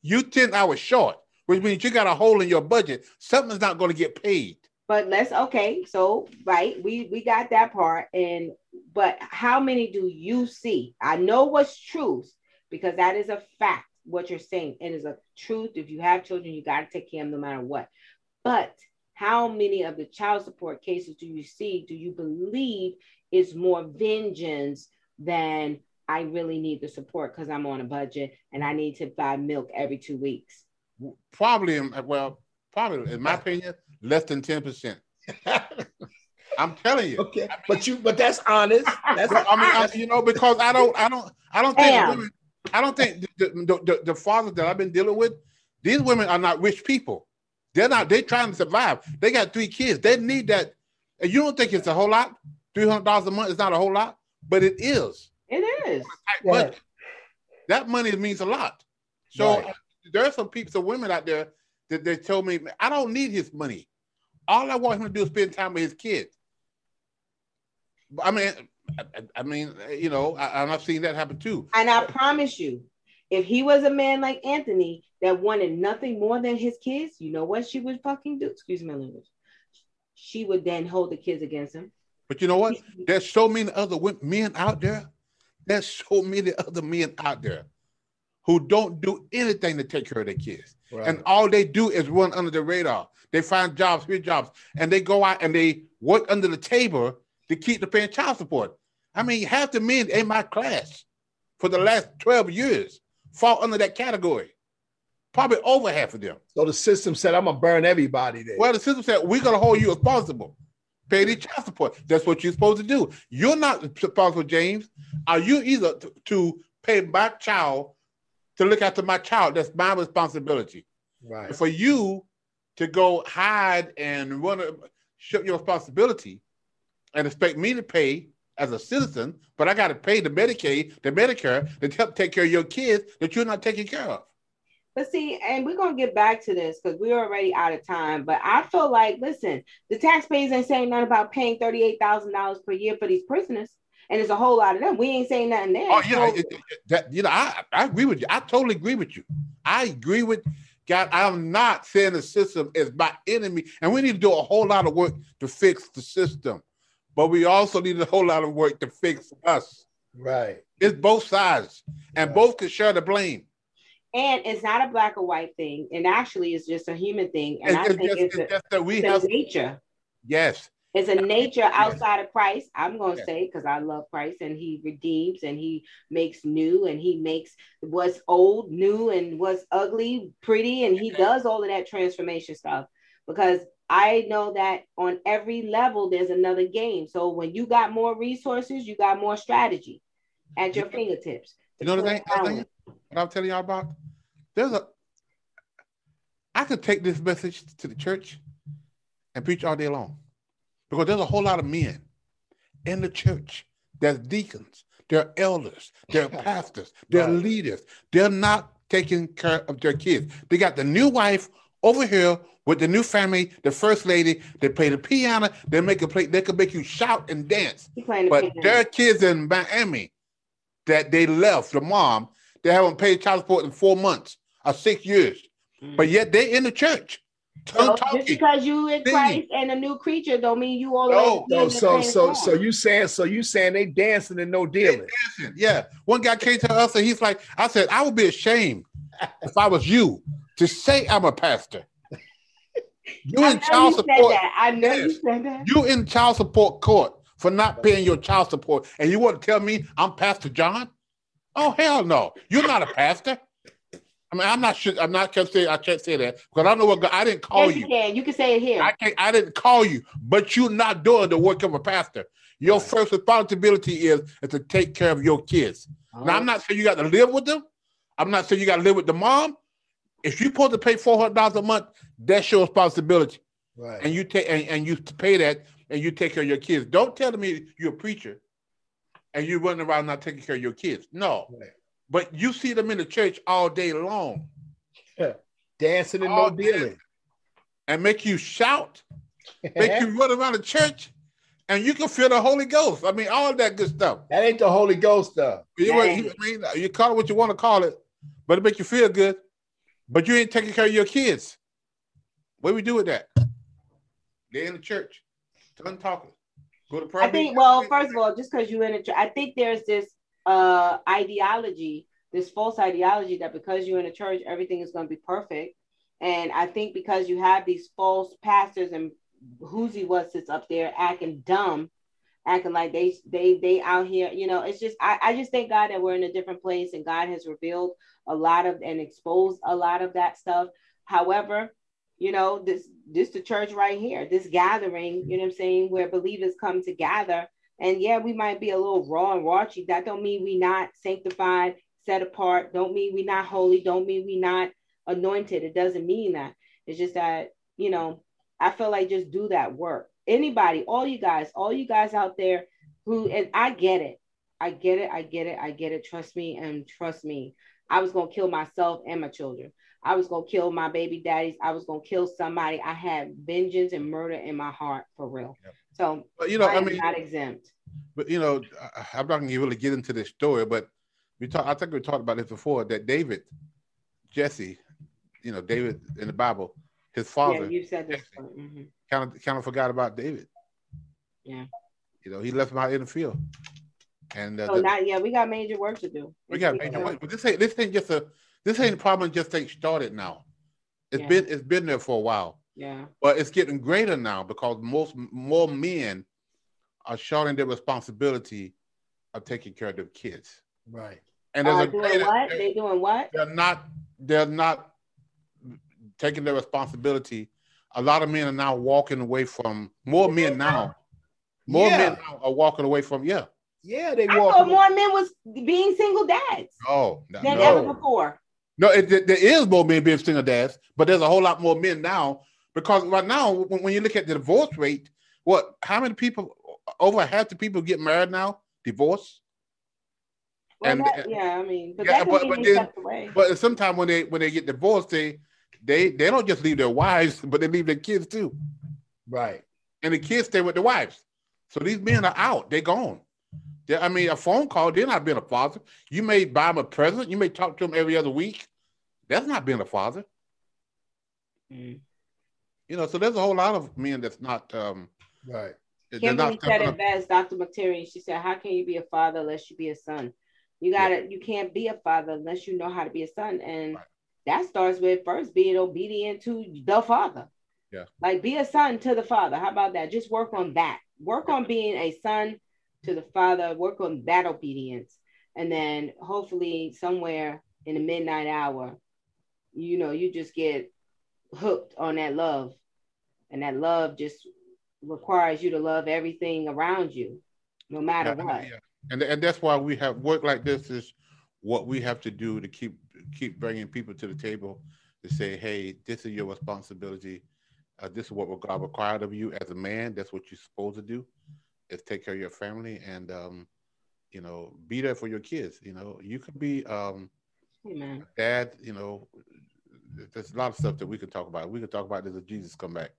C: You 10 hours short, which means you got a hole in your budget. Something's not going to get paid.
A: But let's okay, so right, we we got that part, and but how many do you see? I know what's truth because that is a fact. What you're saying, and is a truth. If you have children, you got to take care of them no matter what. But how many of the child support cases do you see? Do you believe is more vengeance than I really need the support because I'm on a budget and I need to buy milk every two weeks?
C: Probably, well, probably in my opinion, less than 10%. I'm telling you.
B: Okay. but you but that's honest. That's
C: I mean, I, you know, because I don't I don't I don't think women, I don't think the, the, the, the fathers that I've been dealing with, these women are not rich people. They're not, they're trying to survive. They got three kids. They need that. And you don't think it's a whole lot? $300 a month is not a whole lot, but it is.
A: It is.
C: Yeah. That money means a lot. So right. Uh, there are some people, some women out there that they told me, I don't need his money. All I want him to do is spend time with his kids. I mean, I, I mean, you know, I, I've seen that happen too.
A: And I promise you, if he was a man like Anthony that wanted nothing more than his kids, you know what she would fucking do? Excuse my language. She would then hold the kids against him.
C: But you know what? There's so many other men out there. There's so many other men out there who don't do anything to take care of their kids. Right. And all they do is run under the radar. They find jobs, here jobs, and they go out and they work under the table to keep the paying child support. I mean, half the men in my class for the last 12 years fall under that category. Probably over half of them.
B: So the system said, I'm gonna burn everybody there.
C: Well, the system said, we're gonna hold you responsible. Pay the child support. That's what you're supposed to do. You're not responsible, James. Are you either to pay my child to look after my child. That's my responsibility.
B: Right.
C: For you to go hide and run, ship your responsibility and expect me to pay as a citizen, but I got to pay the Medicaid, the Medicare to help take care of your kids that you're not taking care of.
A: But see, and we're gonna get back to this because we're already out of time. But I feel like, listen, the taxpayers ain't saying nothing about paying thirty-eight thousand dollars per year for these prisoners and there's a whole lot of them. We ain't saying nothing there.
C: Oh yeah, so, that, you know, I, I agree with you. I totally agree with you. I agree with God. I'm not saying the system is my enemy, and we need to do a whole lot of work to fix the system, but we also need a whole lot of work to fix us.
B: Right.
C: It's both sides, and right. both can share the blame.
A: And it's not a black or white thing, and actually, it's just a human thing. And it's I think just, it's, it's a, that we have nature.
C: Yes,
A: it's a nature outside of Christ. I'm going to say because I love Christ and he redeems and he makes new and he makes what's old new and what's ugly pretty and he does all of that transformation stuff because I know that on every level there's another game. So when you got more resources, you got more strategy at your fingertips.
C: You know the thing, thing what I'm telling y'all about? There's a I could take this message to the church and preach all day long. Because there's a whole lot of men in the church. There's deacons, they're elders, they're pastors, they're right. leaders. They're not taking care of their kids. They got the new wife over here with the new family, the first lady. They play the piano. They make a play. They can make you shout and dance. But piano. their kids in Miami that they left the mom. They haven't paid child support in four months or six years, mm-hmm. but yet they're in the church.
A: So just because you in Christ and a new creature don't mean you always.
B: No, no. So so so you saying so you saying they dancing and no dealing. Dancing,
C: yeah. One guy came to us and he's like, I said, I would be ashamed if I was you to say I'm a pastor. You in child support.
A: I know yes. you said that.
C: You in child support court for not paying your child support, and you want to tell me I'm Pastor John? Oh hell no! You're not a pastor. I mean, I'm not sure. I'm not gonna say I can't say that because I don't know what God, I didn't call
A: yes, you. You can. You can say it here.
C: I can't. I didn't call you, but you're not doing the work of a pastor. Your right. first responsibility is, is to take care of your kids. now, I'm not saying you got to live with them. I'm not saying you got to live with the mom. If you're supposed to pay four hundred dollars a month, that's your responsibility. Right. And you take and, and you pay that and you take care of your kids. Don't tell me you're a preacher and you're running around not taking care of your kids. No. Right. But you see them in the church all day long.
B: Yeah. Dancing and all no dealing.
C: And make you shout, make you run around the church, and you can feel the Holy Ghost. I mean, all that good stuff.
B: That ain't the Holy Ghost stuff.
C: You, I mean, you call it what you want to call it, but it make you feel good. But you ain't taking care of your kids. What do we do with that? They're in the church. Done talking.
A: Go to I think, well, first of all, just because you're in a church, I think there's this uh ideology, this false ideology that because you're in a church, everything is going to be perfect. And I think because you have these false pastors and who's he was sits up there acting dumb, acting like they they they out here, you know, it's just I, I just thank God that we're in a different place and God has revealed a lot of and exposed a lot of that stuff. However, you know, this this the church right here, this gathering, you know what I'm saying, where believers come to gather. And yeah, we might be a little raw and raunchy. That don't mean we not sanctified, set apart. Don't mean we not holy. Don't mean we not anointed. It doesn't mean that. It's just that, you know, I feel like just do that work. Anybody, all you guys, all you guys out there who, and I get it. I get it. I get it. I get it. Trust me and trust me. I was going to kill myself and my children. I was gonna kill my baby daddies. I was gonna kill somebody. I had vengeance and murder in my heart for real. Yep. So,
C: but you know, I, I mean,
A: not exempt.
C: But you know, I'm not gonna really get into this story, but we talked. I think we talked about this before. That David, Jesse, you know, David in the Bible, his father.
A: Yeah, you said this. Mm-hmm.
C: Kind of, kind of forgot about David.
A: Yeah.
C: You know, he left him out in the field. And
A: uh, so the, not yeah, we got major work to do.
C: We got major work, but this ain't this ain't just a this ain't a problem just ain't started now. It's yeah. been it's been there for a while.
A: Yeah.
C: But it's getting greater now because most more men are showing their responsibility of taking care of their kids.
B: Right.
A: And there's uh, a doing greater, what? They're doing what?
C: They're not they're not taking their responsibility. A lot of men are now walking away from more men now. More yeah. men now are walking away from yeah.
B: Yeah, they
A: I walk. thought more men was being single dads.
C: Oh,
A: no, than no. ever before.
C: No, it, there is more men being single dads, but there's a whole lot more men now because right now, when, when you look at the divorce rate, what? How many people? Over half the people get married now, divorce.
A: Well, and that, yeah, I mean, but yeah, but, but, then,
C: but sometimes when they when they get divorced, they they they don't just leave their wives, but they leave their kids too.
B: Right.
C: And the kids stay with the wives. So these men are out. They're gone. I mean, a phone call, they're not being a father. You may buy them a present. You may talk to them every other week. That's not being a father. Mm. You know, so there's a whole lot of men that's not um
B: right.
A: Kimberly said it best, Dr. McTerry. She said, How can you be a father unless you be a son? You gotta yeah. you can't be a father unless you know how to be a son. And right. that starts with first being obedient to the father.
C: Yeah.
A: Like be a son to the father. How about that? Just work on that. Work on being a son to the father. Work on that obedience. And then hopefully somewhere in the midnight hour, you know, you just get hooked on that love. And that love just requires you to love everything around you, no matter yeah, what. Yeah.
C: And, and that's why we have work like this is what we have to do to keep keep bringing people to the table to say, hey, this is your responsibility. Uh, this is what God required of you as a man. That's what you're supposed to do, is take care of your family and, um, you know, be there for your kids. You know, you could be um,
A: Amen.
C: Dad, you know, there's a lot of stuff that we could talk about. We could talk about this if Jesus come back.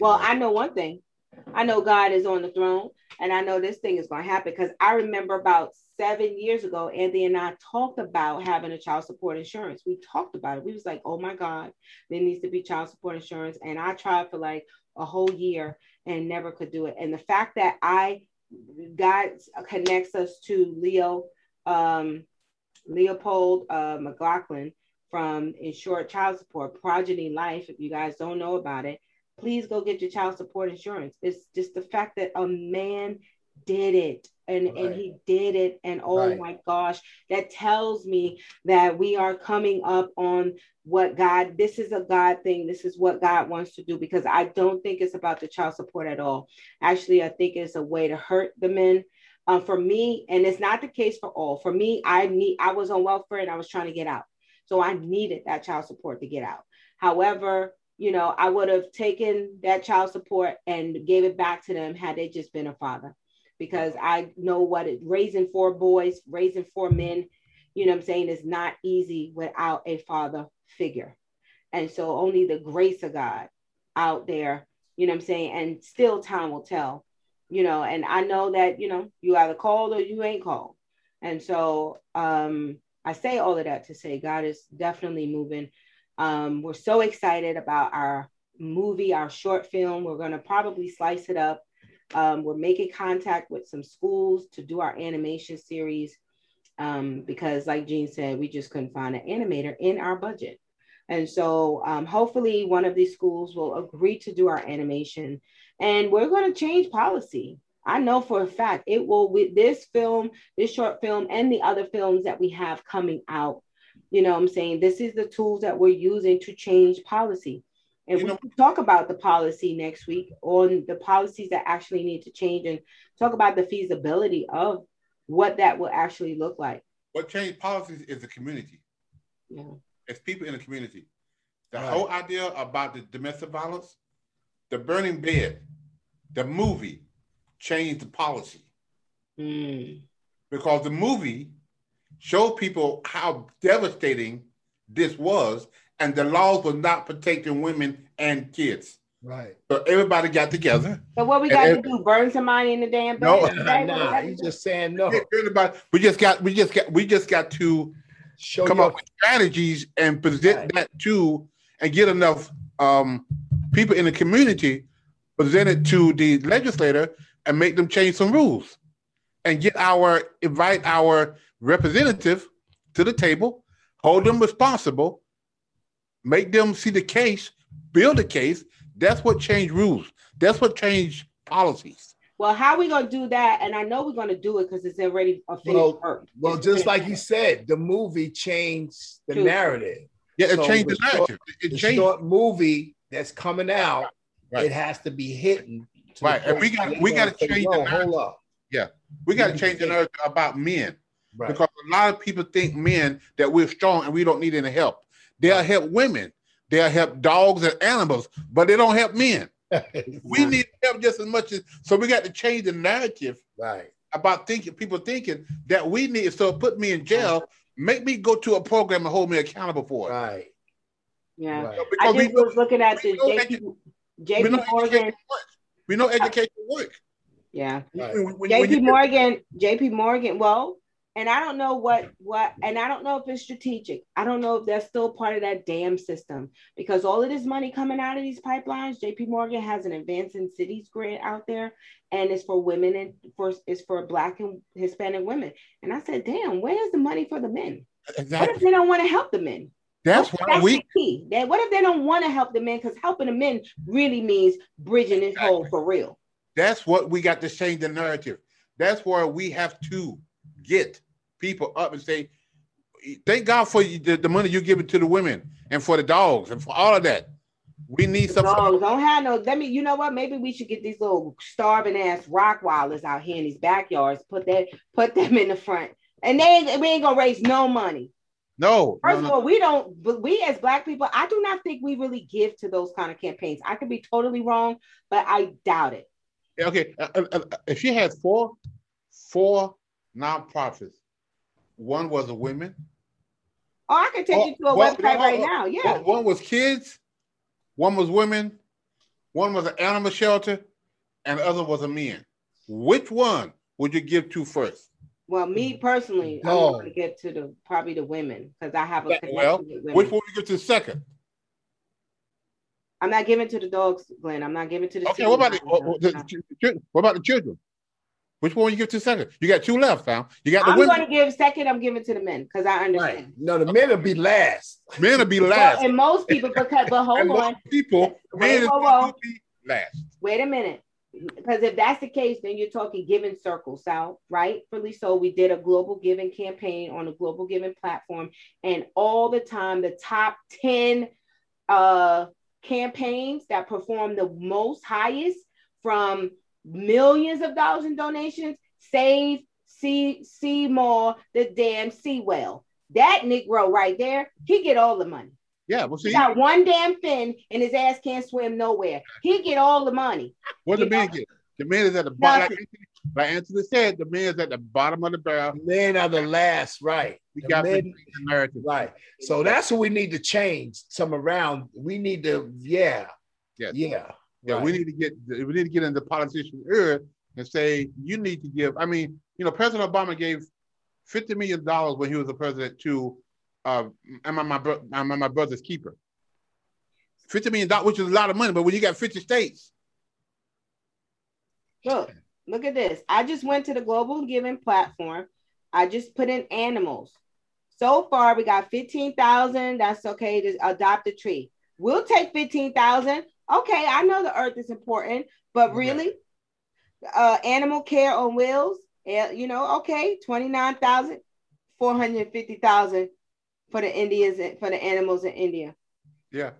A: Well. I know one thing. I know God is on the throne, and I know this thing is going to happen because I remember about seven years ago, Andy and I talked about having a child support insurance. We talked about it. We was like, "Oh my God, there needs to be child support insurance," and I tried for like a whole year and never could do it. And the fact that I God connects us to Leo um, Leopold uh, McLaughlin from Insured Child Support, Progeny Life. If you guys don't know about it, please go get your child support insurance. It's just the fact that a man did it and, right. and he did it. And oh right. my gosh, that tells me that we are coming up on what God, this is a God thing. This is what God wants to do because I don't think it's about the child support at all. Actually, I think it's a way to hurt the men. Um, for me, and it's not the case for all. For me, I need I was on welfare and I was trying to get out. So I needed that child support to get out. However, you know, I would have taken that child support and gave it back to them had they just been a father because I know what it raising four boys, raising four men, you know I'm saying, is not easy without a father figure. And so only the grace of God out there, you know I'm saying, and still time will tell, you know, and I know that, you know, you either called or you ain't called. And so um I say all of that to say God is definitely moving. Um, we're so excited about our movie, our short film. We're going to probably slice it up um, we're making contact with some schools to do our animation series um, because, like Jean said, we just couldn't find an animator in our budget. And so, um, hopefully, one of these schools will agree to do our animation, and we're going to change policy. I know for a fact it will with this film, this short film, and the other films that we have coming out. You know, I'm saying this is the tools that we're using to change policy. And you we know, can talk about the policy next week on the policies that actually need to change and talk about the feasibility of what that will actually look like.
C: What change policies is the community.
A: Yeah.
C: It's people in the community. The right. whole idea about the domestic violence, the burning bed, the movie changed the policy.
A: Mm.
C: Because the movie showed people how devastating this was and the laws were not protecting women and kids.
B: Right.
C: So everybody got together.
A: So what we got to do? Burn somebody in the damn bed? No,
B: nah, nah, he's just saying no.
C: We just got we just got we just got to Show come up with strategies and present right. that to and get enough um, people in the community present it to the legislator and make them change some rules and get our invite our representative to the table, hold them responsible, make them see the case, build a case. That's what changed rules. That's what changed policies.
A: Well, how are we gonna do that? And I know we're gonna do it because it's already a finished
B: well,
A: work.
B: Well, it's just like you said, the movie changed the True. narrative.
C: Yeah, it so changed the, narrative. Short,
B: it the changed. short movie that's coming out, right. it has to be hitting.
C: Right, and we got we got to change the narrative. Hold up. Yeah, we got to change the narrative about men right. because a lot of people think men that we're strong and we don't need any help. They'll help women. They'll help dogs and animals, but they don't help men. we need help just as much as so we got to change the narrative
B: right
C: about thinking people thinking that we need so put me in jail, make me go to a program and hold me accountable for
B: it. Right.
A: Yeah. Right. I just was looking at the JP, JP Morgan.
C: We know education work.
A: Yeah. Right. When, when, JP when Morgan, JP Morgan, well, and I don't know what what and I don't know if it's strategic. I don't know if that's still part of that damn system because all of this money coming out of these pipelines, JP Morgan has an advancing cities grant out there and it's for women and for it's for black and Hispanic women. And I said, damn, where's the money for the men? Exactly. What if they don't want to help the men?
C: That's why we
A: key. That what if they don't want to help the men? Because helping the men really means bridging this exactly. hole for real.
C: That's what we got to change the narrative. That's where we have to get people up and say, thank God for the, the money you're giving to the women and for the dogs and for all of that. We need some.
A: Dogs don't have no. Let me. You know what? Maybe we should get these little starving ass Rottweilers out here in these backyards. Put that. Put them in the front, and they we ain't gonna raise no money.
C: No.
A: First
C: no,
A: of all, we don't. But we as Black people, I do not think we really give to those kind of campaigns. I could be totally wrong, but I doubt it.
C: Okay, uh, uh, uh if she had four, four nonprofits one was a women.
A: Oh, I can take oh, you to a well, website right now. Yeah.
C: One was kids, one was women, one was an animal shelter, and the other was a man. Which one would you give to first?
A: Well, me mm-hmm. personally, I'm going to get to the probably the women because I have a
C: connection well, with women. Which one would you get to second?
A: I'm not giving to the dogs, Glenn. I'm not giving to the.
C: Okay, what about the, uh, what, the, what about the children? Which one you give to second? You got two left, fam. You got the
A: I'm women. going to give second. I'm giving to the men because I understand. Right.
B: No, the men will be last.
C: Men will be last.
A: Well, and most people, because but hold on,
C: people, men will be last.
A: Wait a minute, because if that's the case, then you're talking giving circles, Sal. Rightfully so. We did a global giving campaign on a global giving platform, and all the time, the top ten uh campaigns that perform the most highest from millions of dollars in donations, save see see more the damn sea whale. That Negro right there, he get all the money.
C: Yeah, well, see,
A: he got one damn fin and his ass can't swim nowhere. He get all the money.
C: What the man get? The man is at the bottom. Like, like Anthony said, the man is at the bottom of the barrel.
B: The men are the last, right?
C: We the got men,
B: narrative, right? So that's what we need to change. Some around. We need to, yeah,
C: yes.
B: yeah.
C: Yeah, right. we need to get we need to get into politician era and say you need to give. I mean, you know, President Obama gave fifty million dollars when he was the president to uh, am I my bro- am I my brother's keeper? Fifty million dollars, which is a lot of money, but when you got fifty states,
A: look, look at this. I just went to the Global Giving platform. I just put in animals. So far, we got fifteen thousand. That's okay to adopt a tree. We'll take fifteen thousand okay, I know the earth is important, but really, uh, animal care on wheels, you know, okay, 29,000, 450,000 for the Indians, for the animals in India.
C: Yeah.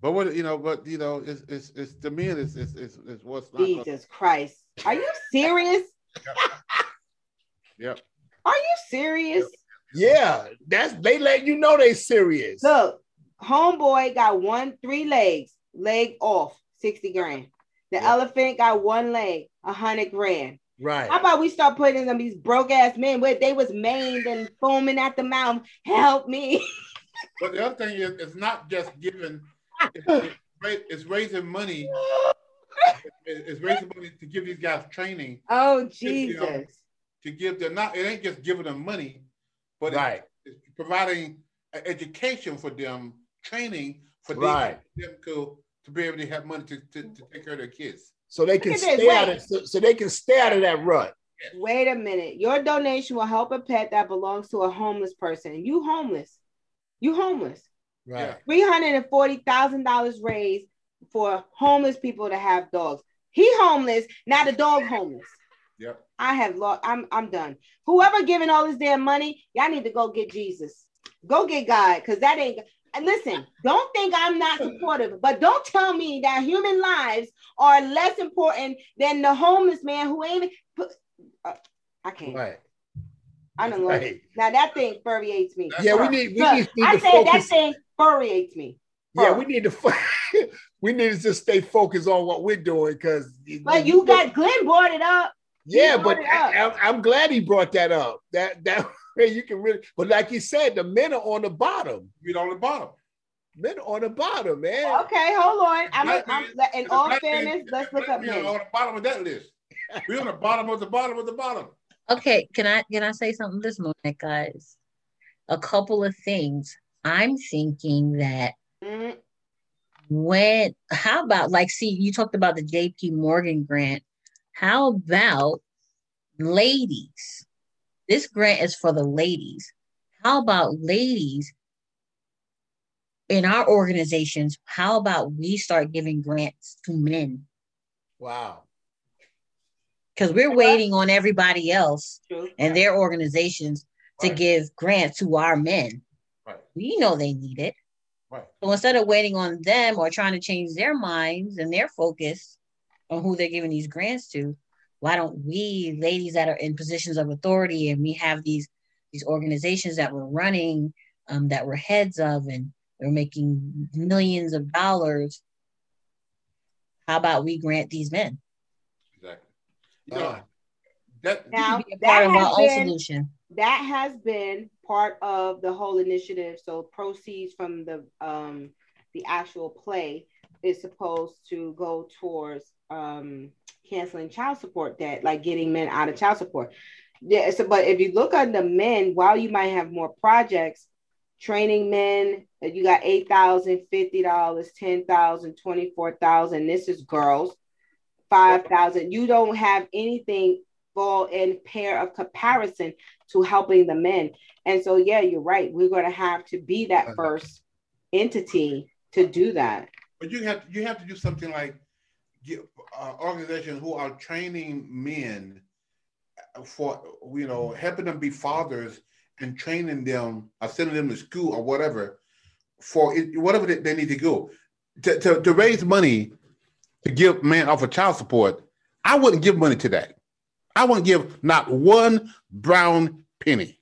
C: But what you know, but you know, it's it's, it's to me, it's it's, it's, it's what's
A: Jesus gonna... Christ. Are you serious?
C: yep. yep.
A: Are you serious?
B: Yeah, that's they let you know they serious.
A: Look, homeboy got one three legs leg off, 60 grand. The yeah. elephant got one leg, a hundred grand.
B: Right.
A: How about we start putting some these broke ass men where they was maimed and foaming at the mouth? Help me.
C: but the other thing is, it's not just giving. It's, it's raising money. It's raising money to give these guys training.
A: Oh Jesus! To,
C: to give them not. It ain't just giving them money, but
B: right.
C: it's, it's providing education for them, training for
B: right.
C: them to, to be able to have money to, to, to take care of their kids.
B: So they can stay out of so, so, they can stay out of that rut.
A: Wait a minute. Your donation will help a pet that belongs to a homeless person. You homeless. You homeless.
B: Right.
A: Three hundred and forty thousand dollars raised for homeless people to have dogs. He homeless, now the dog homeless.
C: Yep.
A: I have lost. I'm I'm done. Whoever giving all this damn money, y'all need to go get Jesus. Go get God, because that ain't and listen, don't think I'm not supportive, but don't tell me that human lives are less important than the homeless man who ain't. Put, uh, I can't.
B: Right.
A: I don't know. Right. Now that thing infuriates me.
B: Yeah, we need. We need,
A: need I said that thing infuriates me.
B: Yeah, we need to. we need to just stay focused on what we're doing because.
A: But you got Glenn brought it up.
B: Yeah, but I, am glad he brought that up. That that you can really, but like you said, the men are on the bottom.
C: We're on the bottom.
B: Men on the bottom, man.
A: Okay, hold on. I'm, a, I'm in all fairness, let's look up men.
C: on the bottom of that list. We're on the bottom of the bottom of the bottom.
D: Okay, can I can I say something this morning, guys? A couple of things. I'm thinking that mm-hmm. when how about like see you talked about the JP Morgan grant. How about ladies? This grant is for the ladies. How about ladies in our organizations? How about we start giving grants to men?
B: Wow.
D: Because we're waiting on everybody else and their organizations right. to give grants to our men.
C: Right.
D: We know they need it.
C: Right.
D: So instead of waiting on them or trying to change their minds and their focus on who they're giving these grants to, why don't we ladies that are in positions of authority and we have these these organizations that we're running um, that we're heads of and we're making millions of dollars how about we grant these men
C: exactly you know, uh,
A: that now that has been, solution. That has been part of the whole initiative. So proceeds from the um the actual play is supposed to go towards um canceling child support debt, like getting men out of child support. Yeah, so, but if you look on the men, while you might have more projects, training men, you got eight thousand, fifty dollars, ten thousand, twenty-four thousand. This is girls, five thousand. You don't have anything fall in pair of comparison to helping the men. And so, yeah, you're right. We're going to have to be that uh-huh. first entity to do that.
C: But you have you have to do something like uh, organizations who are training men for you know helping them be fathers and training them or sending them to school or whatever for it, whatever they, need to go. To, to, to raise money to give man off of child support i wouldn't give money to that. I wouldn't give not one brown penny.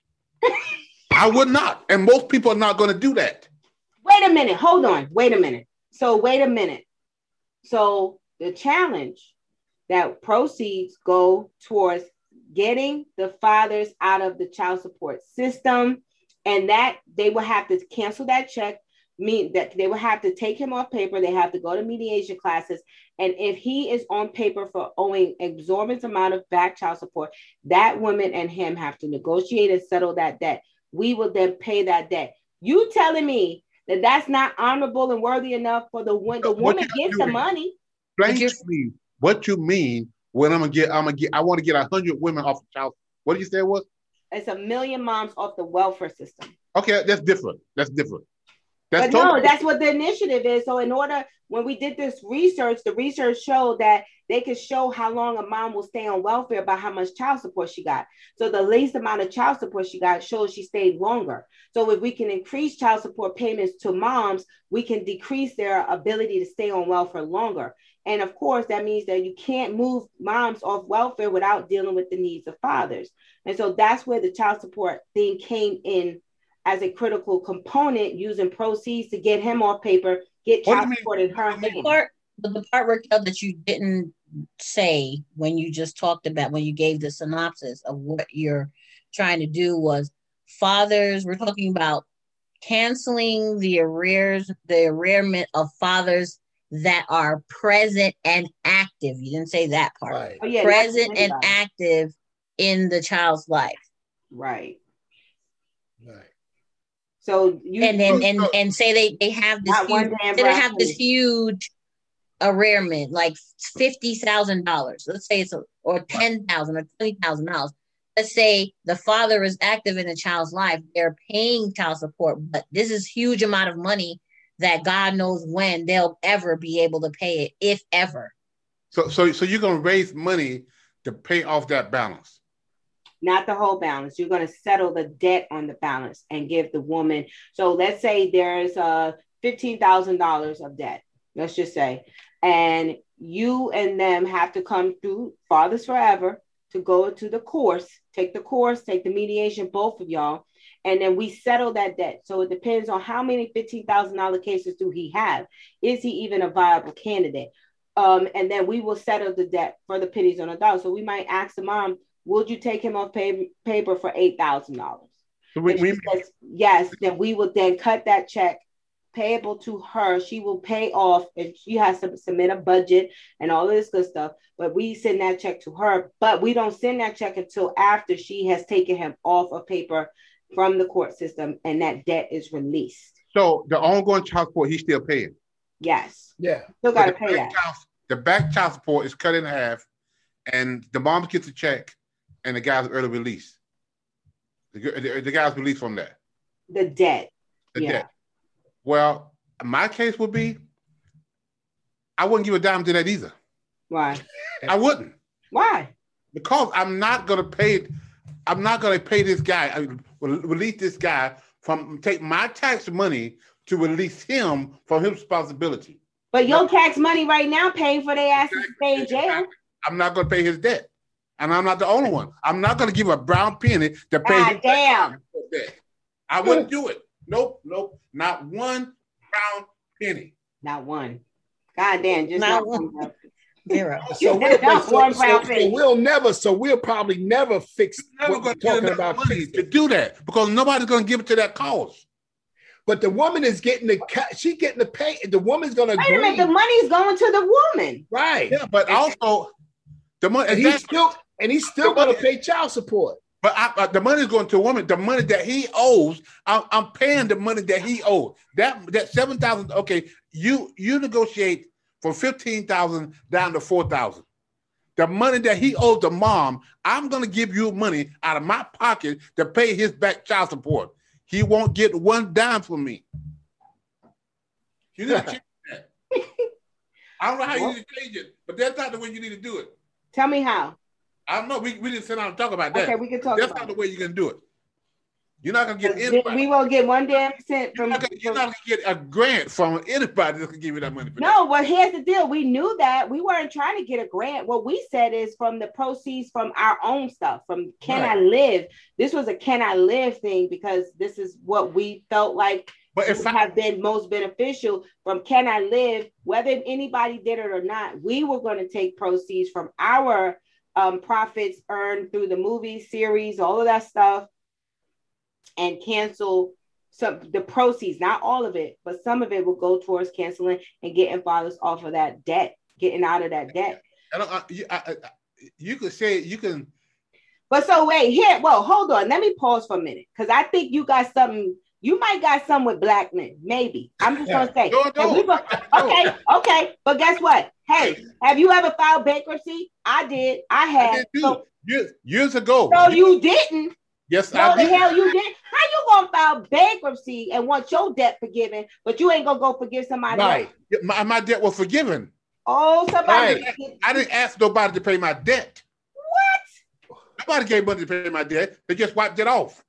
C: I would not and most people are not going to do that.
A: Wait a minute hold on wait a minute. So wait a minute. So the challenge that proceeds go towards getting the fathers out of the child support system and that they will have to cancel that check mean that they will have to take him off paper they have to go to mediation classes. And if he is on paper for owing exorbitant amount of back child support that woman and him have to negotiate and settle that debt. We will then pay that debt. You telling me that that's not honorable and worthy enough for the, one the woman gets the money?
C: Explain to me what you mean when I'm gonna get. I'm gonna get. I want to get a hundred women off of child. What did you say it was?
A: It's a million moms off the welfare system.
C: Okay, that's different. That's different.
A: That's but totally no, that's what the initiative is. So in order, when we did this research, the research showed that they could show how long a mom will stay on welfare by how much child support she got. So the least amount of child support she got shows she stayed longer. So if we can increase child support payments to moms, we can decrease their ability to stay on welfare longer. And of course, that means that you can't move moms off welfare without dealing with the needs of fathers. And so that's where the child support thing came in as a critical component, using proceeds to get him off paper, get child support in her
D: hand. Part, the part Raquel that you didn't say when you just talked about when you gave the synopsis of what you're trying to do was fathers. We're talking about canceling the arrears, the arrearment of fathers that are present and active. You didn't say that part. Right. Oh, yeah, present and active in the child's life.
A: Right.
C: Right.
A: So you
D: and then and, and, and say they they have this huge, they have this huge arrearment like fifty thousand dollars. Let's say it's a, or ten thousand or twenty thousand dollars. Let's say the father is active in the child's life. They're paying child support, but this is huge amount of money that God knows when they'll ever be able to pay it, if ever.
C: So, so, so you're going to raise money to pay off that balance.
A: Not the whole balance. You're going to settle the debt on the balance and give the woman. So let's say there's uh fifteen thousand dollars of debt. Let's just say, and you and them have to come through Fathers Forever to go to the course, take the course, take the mediation, both of y'all, and then we settle that debt. So it depends on how many $15,000 cases do he have? Is he even a viable candidate? Um, and then we will settle the debt for the pennies on a dollar. So we might ask the mom, would you take him off pay- paper for $8,000? So we, we, says, yes, then we will then cut that check payable to her. She will pay off and she has to submit a budget and all of this good stuff. But we send that check to her, but we don't send that check until after she has taken him off of paper from the court system and that debt is released.
C: So the ongoing child support he's still paying.
A: Yes.
B: Yeah.
A: Still got to pay that.
C: Child, the back child support is cut in half, and the mom gets a check, and the guy's early release. The, the, the guy's released from that.
A: The debt.
C: The yeah. debt. Well, my case would be, I wouldn't give a dime to that either.
A: Why?
C: I wouldn't.
A: Why?
C: Because I'm not going to pay. I'm not going to pay this guy. Uh, I release this guy from take my tax money to release him from his responsibility.
A: But your no. tax money right now paying for their ass to stay in jail.
C: I'm not going to pay his debt, and I'm not the only one. I'm not going to give a brown penny to pay.
A: God damn.
C: Debt. I wouldn't do it. Nope, nope, not one brown penny.
A: Not one. God damn, just not,
D: one. Zero.
B: So, we'll, so, so, so, we'll never. So we'll probably never fix.
C: Never going to talking about money to do that because nobody's going to give it to that cause.
B: But the woman is getting the she getting the pay. The woman's going to.
A: Wait a minute. The money's going to the woman.
B: Right.
C: Yeah, but also the money.
B: And he's still and he's still going to pay child support.
C: But I, uh, the money is going to a woman. The money that he owes, I'm, I'm paying the money that he owes. That that seven thousand. Okay, you you negotiate from fifteen thousand down to four thousand. The money that he owed the mom, I'm going to give you money out of my pocket to pay his back child support. He won't get one dime from me. You need to change that. I don't know how you need to change it, but that's not the way you need to do it.
A: Tell me how.
C: I don't know. We, we didn't sit down and talk about that.
A: Okay, we can talk.
C: That's not the way you're gonna do it. You're not gonna get anybody.
A: We won't get one damn cent
C: from. You're not, gonna, you're not gonna get a grant from anybody that can give you that money.
A: no,
C: that.
A: well, here's the deal. We knew that we weren't trying to get a grant. What we said is from the proceeds from our own stuff. From Can right. I Live? This was a Can I Live thing because this is what we felt like. But if I have been most beneficial from Can I Live, whether anybody did it or not, we were going to take proceeds from our um, profits earned through the movie series, all of that stuff, and cancel some the proceeds, not all of it, but some of it will go towards canceling and getting fathers off of that debt, getting out of that debt.
C: I don't, I, you, I, you could say you can.
A: But so wait here. Well, hold on. Let me pause for a minute because I think you got something you might got some with black men, maybe. I'm just gonna say. no, no. okay, okay, but guess what? Hey, have you ever filed bankruptcy? I did. I had. I
C: did so, years, years ago.
A: No, you didn't.
C: Yes,
A: no, I did. the hell you did. How you gonna file bankruptcy and want your debt forgiven, but you ain't gonna go forgive somebody?
C: Right. Else? My, my debt was forgiven.
A: Oh, somebody.
C: Right. I didn't ask nobody to pay my debt.
A: What?
C: Nobody gave money to pay my debt. They just wiped it off.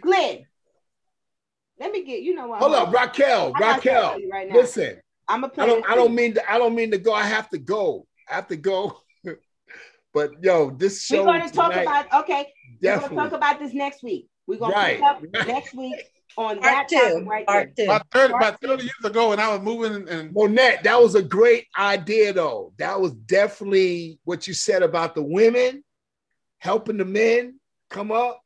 A: Glenn, let me get you know what.
B: Hold up, Raquel. Raquel. Right listen, I'm a. I don't. I don't mean. To, I don't mean to go. I have to go. I have to go. but yo, this show.
A: We're going to talk about. Okay. Definitely. We're going to talk about this next week. We're going right. to pick up next week on Part that two. right Part
C: there. Two. About 30, about 30 years ago, and I was moving and
B: Monette, that was a great idea, though. That was definitely what you said about the women helping the men come up.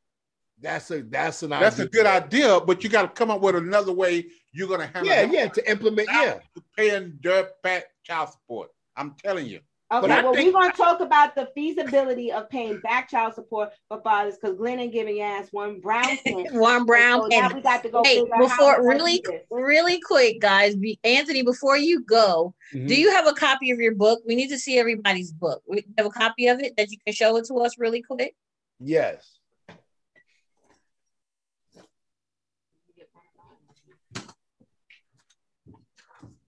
B: That's a that's an
C: that's idea. a good idea, but you got to come up with another way you're going to handle.
B: Yeah, yeah, to implement. Yeah,
C: paying dirt back child support. I'm telling you.
A: Okay, well, think, we're going to talk about the feasibility of paying back child support for fathers because Glenn ain't giving your ass one brown pen.
D: one brown so pen. we got to go. Hey, before really, really quick, guys, Anthony, before you go, mm-hmm. do you have a copy of your book? We need to see everybody's book. We have a copy of it that you can show it to us really quick.
B: Yes.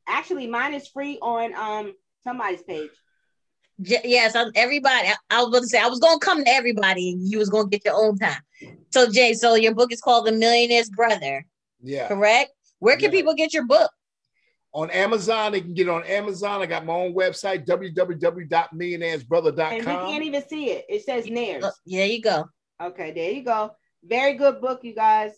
A: Actually, mine is free on um somebody's page.
D: Yes, I'm, everybody. I was going to say I was going to come to everybody, and you was going to get your own time. So Jay, so your book is called The Millionaire's Brother.
B: Yeah.
D: Correct. Where can yeah. people get your book?
B: On Amazon, they can get it on Amazon. I got my own website, www.millionairesbrother.com. And
A: we can't even see it. It says Nares. Oh,
D: there you go.
A: Okay, there you go. Very good book, you guys.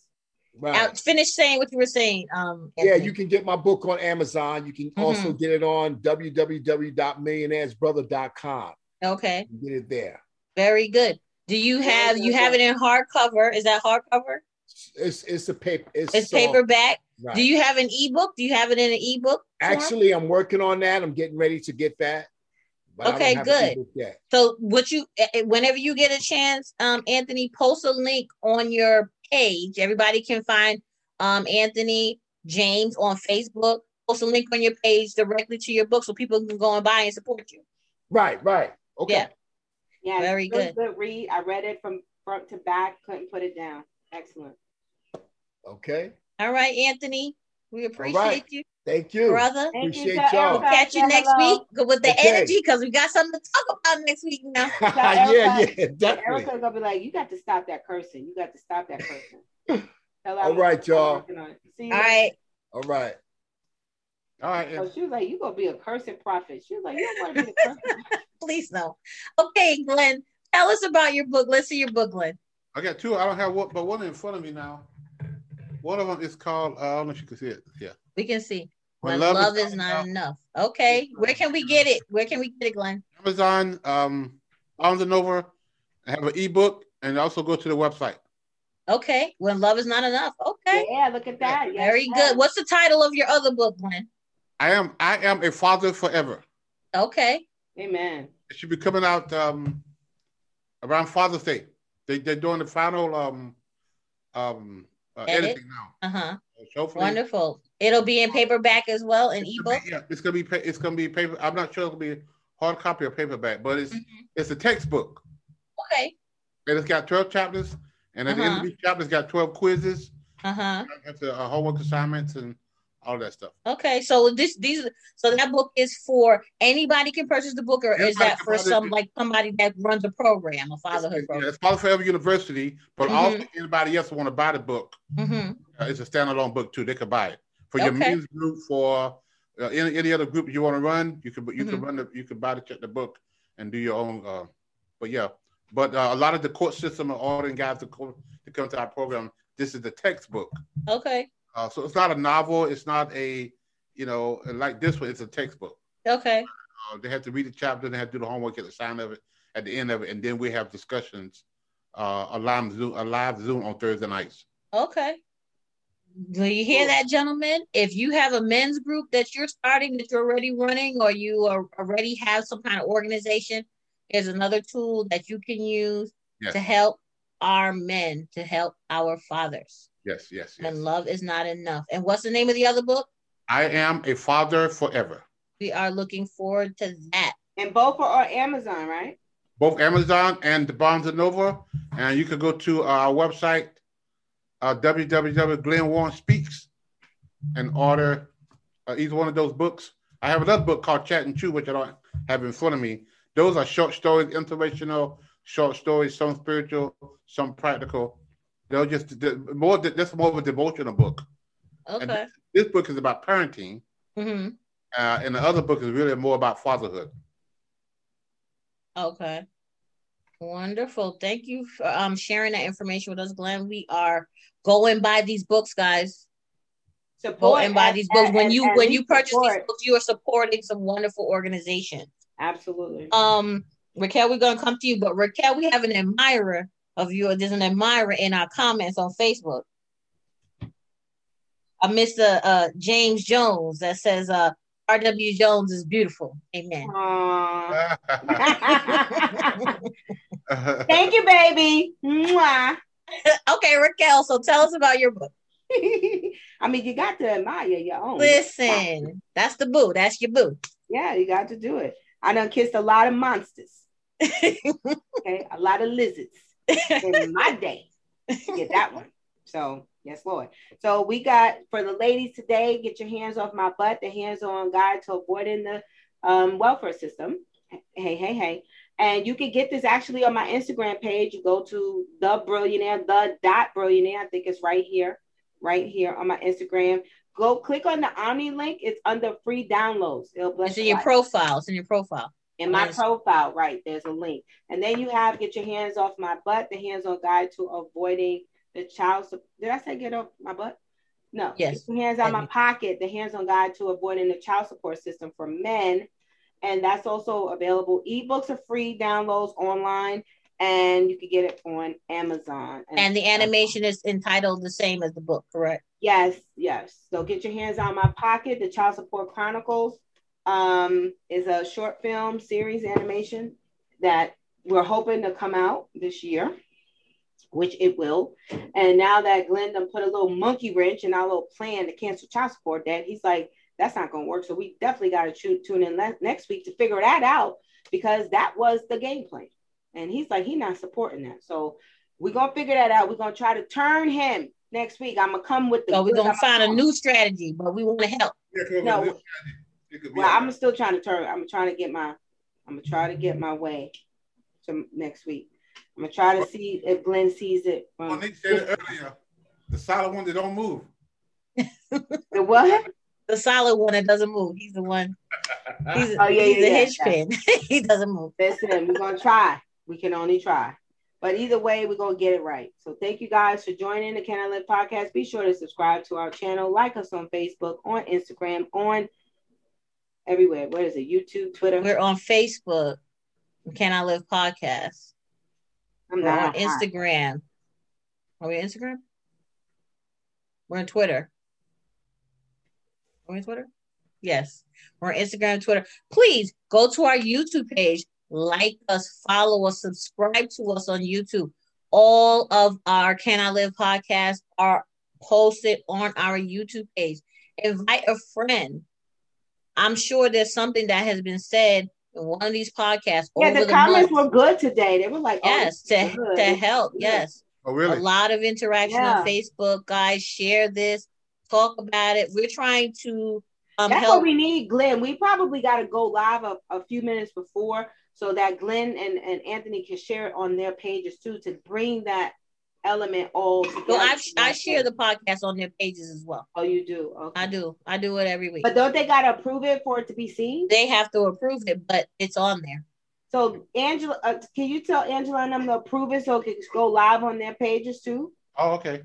D: Right. Now, finish saying what you were saying. Um,
B: yeah, you can get my book on Amazon. You can mm-hmm. also get it on www.millionairesbrother.com.
D: Okay.
B: get it there.
D: Very good. Do you have you have it in hardcover? Is that hardcover?
B: It's it's a paper. It's,
D: it's paperback. Right. Do you have an ebook? Do you have it in an ebook?
B: Form? Actually, I'm working on that. I'm getting ready to get that.
D: okay, good. So, what you eh, eh, whenever you get a chance, um, Anthony, post a link on your page. Everybody can find um, Anthony James on Facebook. Post a link on your page directly to your book so people can go and buy and support you.
B: Right, right. Okay.
D: Yeah.
A: Yeah.
D: Very good.
A: Good read. I read it from front to back. Couldn't put it down. Excellent.
B: Okay.
D: All right, Anthony. We appreciate right. you.
B: Thank you,
D: brother.
B: Thank Appreciate you, y'all.
D: We'll catch you next hello. week with the okay. energy because we got something to talk about next week now.
B: yeah, yeah, definitely.
A: Erica's gonna be like, "You got to stop that cursing. You got to stop that cursing."
B: All right, y'all.
D: See All right.
B: All right.
C: All right.
A: So she was like, "You gonna be a cursing prophet?" She was like, "You don't want to be a cursing."
D: Please no. Okay, Glenn, tell us about your book. Let's see your book, Glenn.
C: I got two. I don't have one, but one in front of me now. One of them is called. Uh, I don't know if you can see it. Yeah.
D: We can see. When, when love, love, is, is not enough. enough. Okay, where can we get it? Where can we get it, Glenn?
C: Amazon, um, Barnes and Noble. I have an ebook, and also go to the website.
D: Okay, when love is not enough. Okay.
A: Yeah, look at that.
D: Yes, Very yes. good. What's the title of your other book, Glenn?
C: I am I am a father forever.
D: Okay.
A: Amen.
C: It should be coming out um, around Father's Day. They they're doing the final um um uh, editing now.
D: Uh huh. So Wonderful. It'll be in paperback as well, in ebook.
C: Be, yeah, it's gonna be it's gonna be paper. I'm not sure it'll be hard copy or paperback, but it's mm-hmm. it's a textbook.
D: Okay.
C: And it's got 12 chapters, and at uh-huh. the end of uh-huh. each chapter, it's got 12 quizzes.
D: Uh huh.
C: Uh, homework assignments and all that stuff.
D: Okay, so this these so that book is for anybody can purchase the book, or anybody is that for some it. like somebody that runs a program, a fatherhood
C: it's,
D: program?
C: Yeah, it's Father Forever University, but mm-hmm. also anybody else want to buy the book.
D: Mm-hmm.
C: Uh, it's a standalone book too. They could buy it for your okay. men's group, for uh, any, any other group you want to run. You could you mm-hmm. could run the you could buy the check the book and do your own. Uh, but yeah, but uh, a lot of the court system are ordering guys to, co- to come to our program. This is the textbook.
D: Okay.
C: Uh, so it's not a novel. It's not a, you know, like this one. It's a textbook.
D: Okay.
C: Uh, they have to read the chapter. They have to do the homework at the sign of it, at the end of it, and then we have discussions. Uh, a live Zoom, a live Zoom on Thursday nights.
D: Okay. Do you hear that, gentlemen? If you have a men's group that you're starting, that you're already running, or you are already have some kind of organization, is another tool that you can use yes. to help our men, to help our fathers.
C: Yes, yes,
D: yes. And love is not enough. And what's the name of the other book?
C: I am a father forever.
D: We are looking forward to that.
A: And both are on Amazon, right?
C: Both Amazon and the Barnes and Noble. And you can go to our website, uh, www.glenwarren and order uh, either one of those books. I have another book called Chat and Chew, which I don't have in front of me. Those are short stories, inspirational short stories, some spiritual, some practical. They're just more. That's more of a devotional book.
D: Okay. This,
C: this, book is about parenting,
D: mm-hmm.
C: uh, and the other book is really more about fatherhood.
D: Okay. Wonderful. Thank you for um, sharing that information with us, Glenn. We are going by these books, guys. Support and buy these books. And, when and, you and when you purchase support. these books, you are supporting some wonderful organization.
A: Absolutely.
D: Um, Raquel, we're gonna come to you, but Raquel, we have an admirer of you. There's an admirer in our comments on Facebook. Uh, Mr. Uh, James Jones that says uh, R.W. Jones is beautiful. Amen.
A: Thank you, baby. Mwah.
D: okay, Raquel. So tell us about your book.
A: I mean, you got to admire your own.
D: Listen, that's the boo. That's your boo.
A: Yeah, you got to do it. I done kissed a lot of monsters. okay, a lot of lizards in my day get that one. So yes, Lord. So we got for the ladies today, get your hands off my butt, the hands-on guide to avoiding the um, welfare system. Hey, hey, hey. And you can get this actually on my Instagram page. You go to the billionaire, the dot billionaire. I think it's right here, right here on my Instagram. Go click on the Omni link. It's under free downloads. It'll
D: bless it's in your life. profile. It's in your profile.
A: In my profile, right, there's a link. And then you have get your hands off my butt, the hands-on guide to avoiding the child support. Did I say get off my butt? No.
D: Yes.
A: Hands out my pocket, the hands-on guide to avoiding the child support system for men. And that's also available. Ebooks are free downloads online, and you can get it on Amazon.
D: And, and the animation is entitled the same as the book, correct?
A: Yes, yes. So get your hands on my pocket, the Child Support Chronicles um, is a short film series animation that we're hoping to come out this year, which it will. And now that Glenn done put a little monkey wrench in our little plan to cancel child support debt, he's like, that's not going to work. So we definitely got to tune in le- next week to figure that out because that was the game plan. And he's like, he's not supporting that. So we're going to figure that out. We're going to try to turn him next week. I'm going to come with the.
D: So we're going to find a new strategy, but we want to help.
A: Yeah, no, well, I'm still trying to turn. I'm trying to get my. I'm gonna try to get my way to next week. I'm gonna try to see if Glenn sees it.
C: From, well, Nick said it earlier. The solid one that don't move.
A: the what?
D: The solid one that doesn't move. He's the one. He's, oh, yeah, he's yeah, the yeah, hinge pin. he doesn't move.
A: Listen, we're gonna try. We can only try. But either way, we're gonna get it right. So thank you guys for joining the Can I Live podcast. Be sure to subscribe to our channel, like us on Facebook, on Instagram, on everywhere. What is it? YouTube, Twitter.
D: We're on Facebook. Can I Live podcast. I'm not on Instagram. Are we on Instagram? We're on Twitter. Are on Twitter? Yes. We're on Instagram, Twitter. Please go to our YouTube page, like us, follow us, subscribe to us on YouTube. All of our Can I Live podcasts are posted on our YouTube page. Invite a friend. I'm sure there's something that has been said in one of these podcasts.
A: Yeah, the, the comments months. were good today. They were like,
D: oh, yes, to, to help. Yes. Oh, really? A lot of interaction yeah. on Facebook. Guys, share this, talk about it. We're trying to
A: um, That's help. what we need, Glenn. We probably got to go live a, a few minutes before so that Glenn and, and Anthony can share it on their pages too to bring that element all together.
D: Well, I, I share the podcast on their pages as well.
A: Oh, you do? Okay.
D: I do. I do it every week.
A: But don't they got to approve it for it to be seen?
D: They have to approve it, but it's on there.
A: So, Angela, uh, can you tell Angela and them to approve it so it can go live on their pages too?
C: Oh, okay.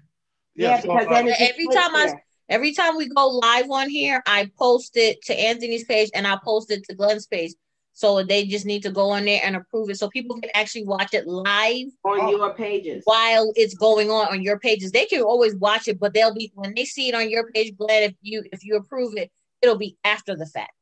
A: Yeah, yeah because then
D: every time I every time we go live on here, I post it to Anthony's page and I post it to Glenn's page. So they just need to go on there and approve it so people can actually watch it live
A: on your pages
D: while it's going on on your pages. They can always watch it, but they'll be when they see it on your page, Glenn, if you if you approve it, it'll be after the fact.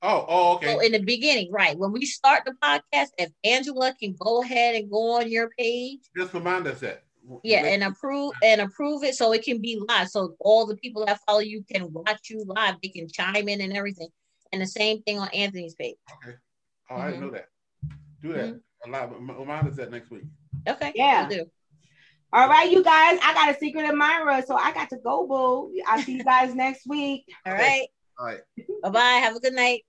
C: Oh, oh, okay.
D: So in the beginning, right when we start the podcast, if Angela can go ahead and go on your page,
C: just remind us that.
D: Yeah, and approve and approve it so it can be live. So all the people that follow you can watch you live. They can chime in and everything. And the same thing on Anthony's page.
C: Okay. Oh, mm-hmm. I didn't know that. Do that. Mm-hmm. A lot. Remind us that next week.
D: Okay.
A: Yeah. do. All right, you guys. I got a secret admirer, so I got to go, boo. I'll see you guys next week.
D: All right.
C: All right.
D: Bye bye. Have a good night.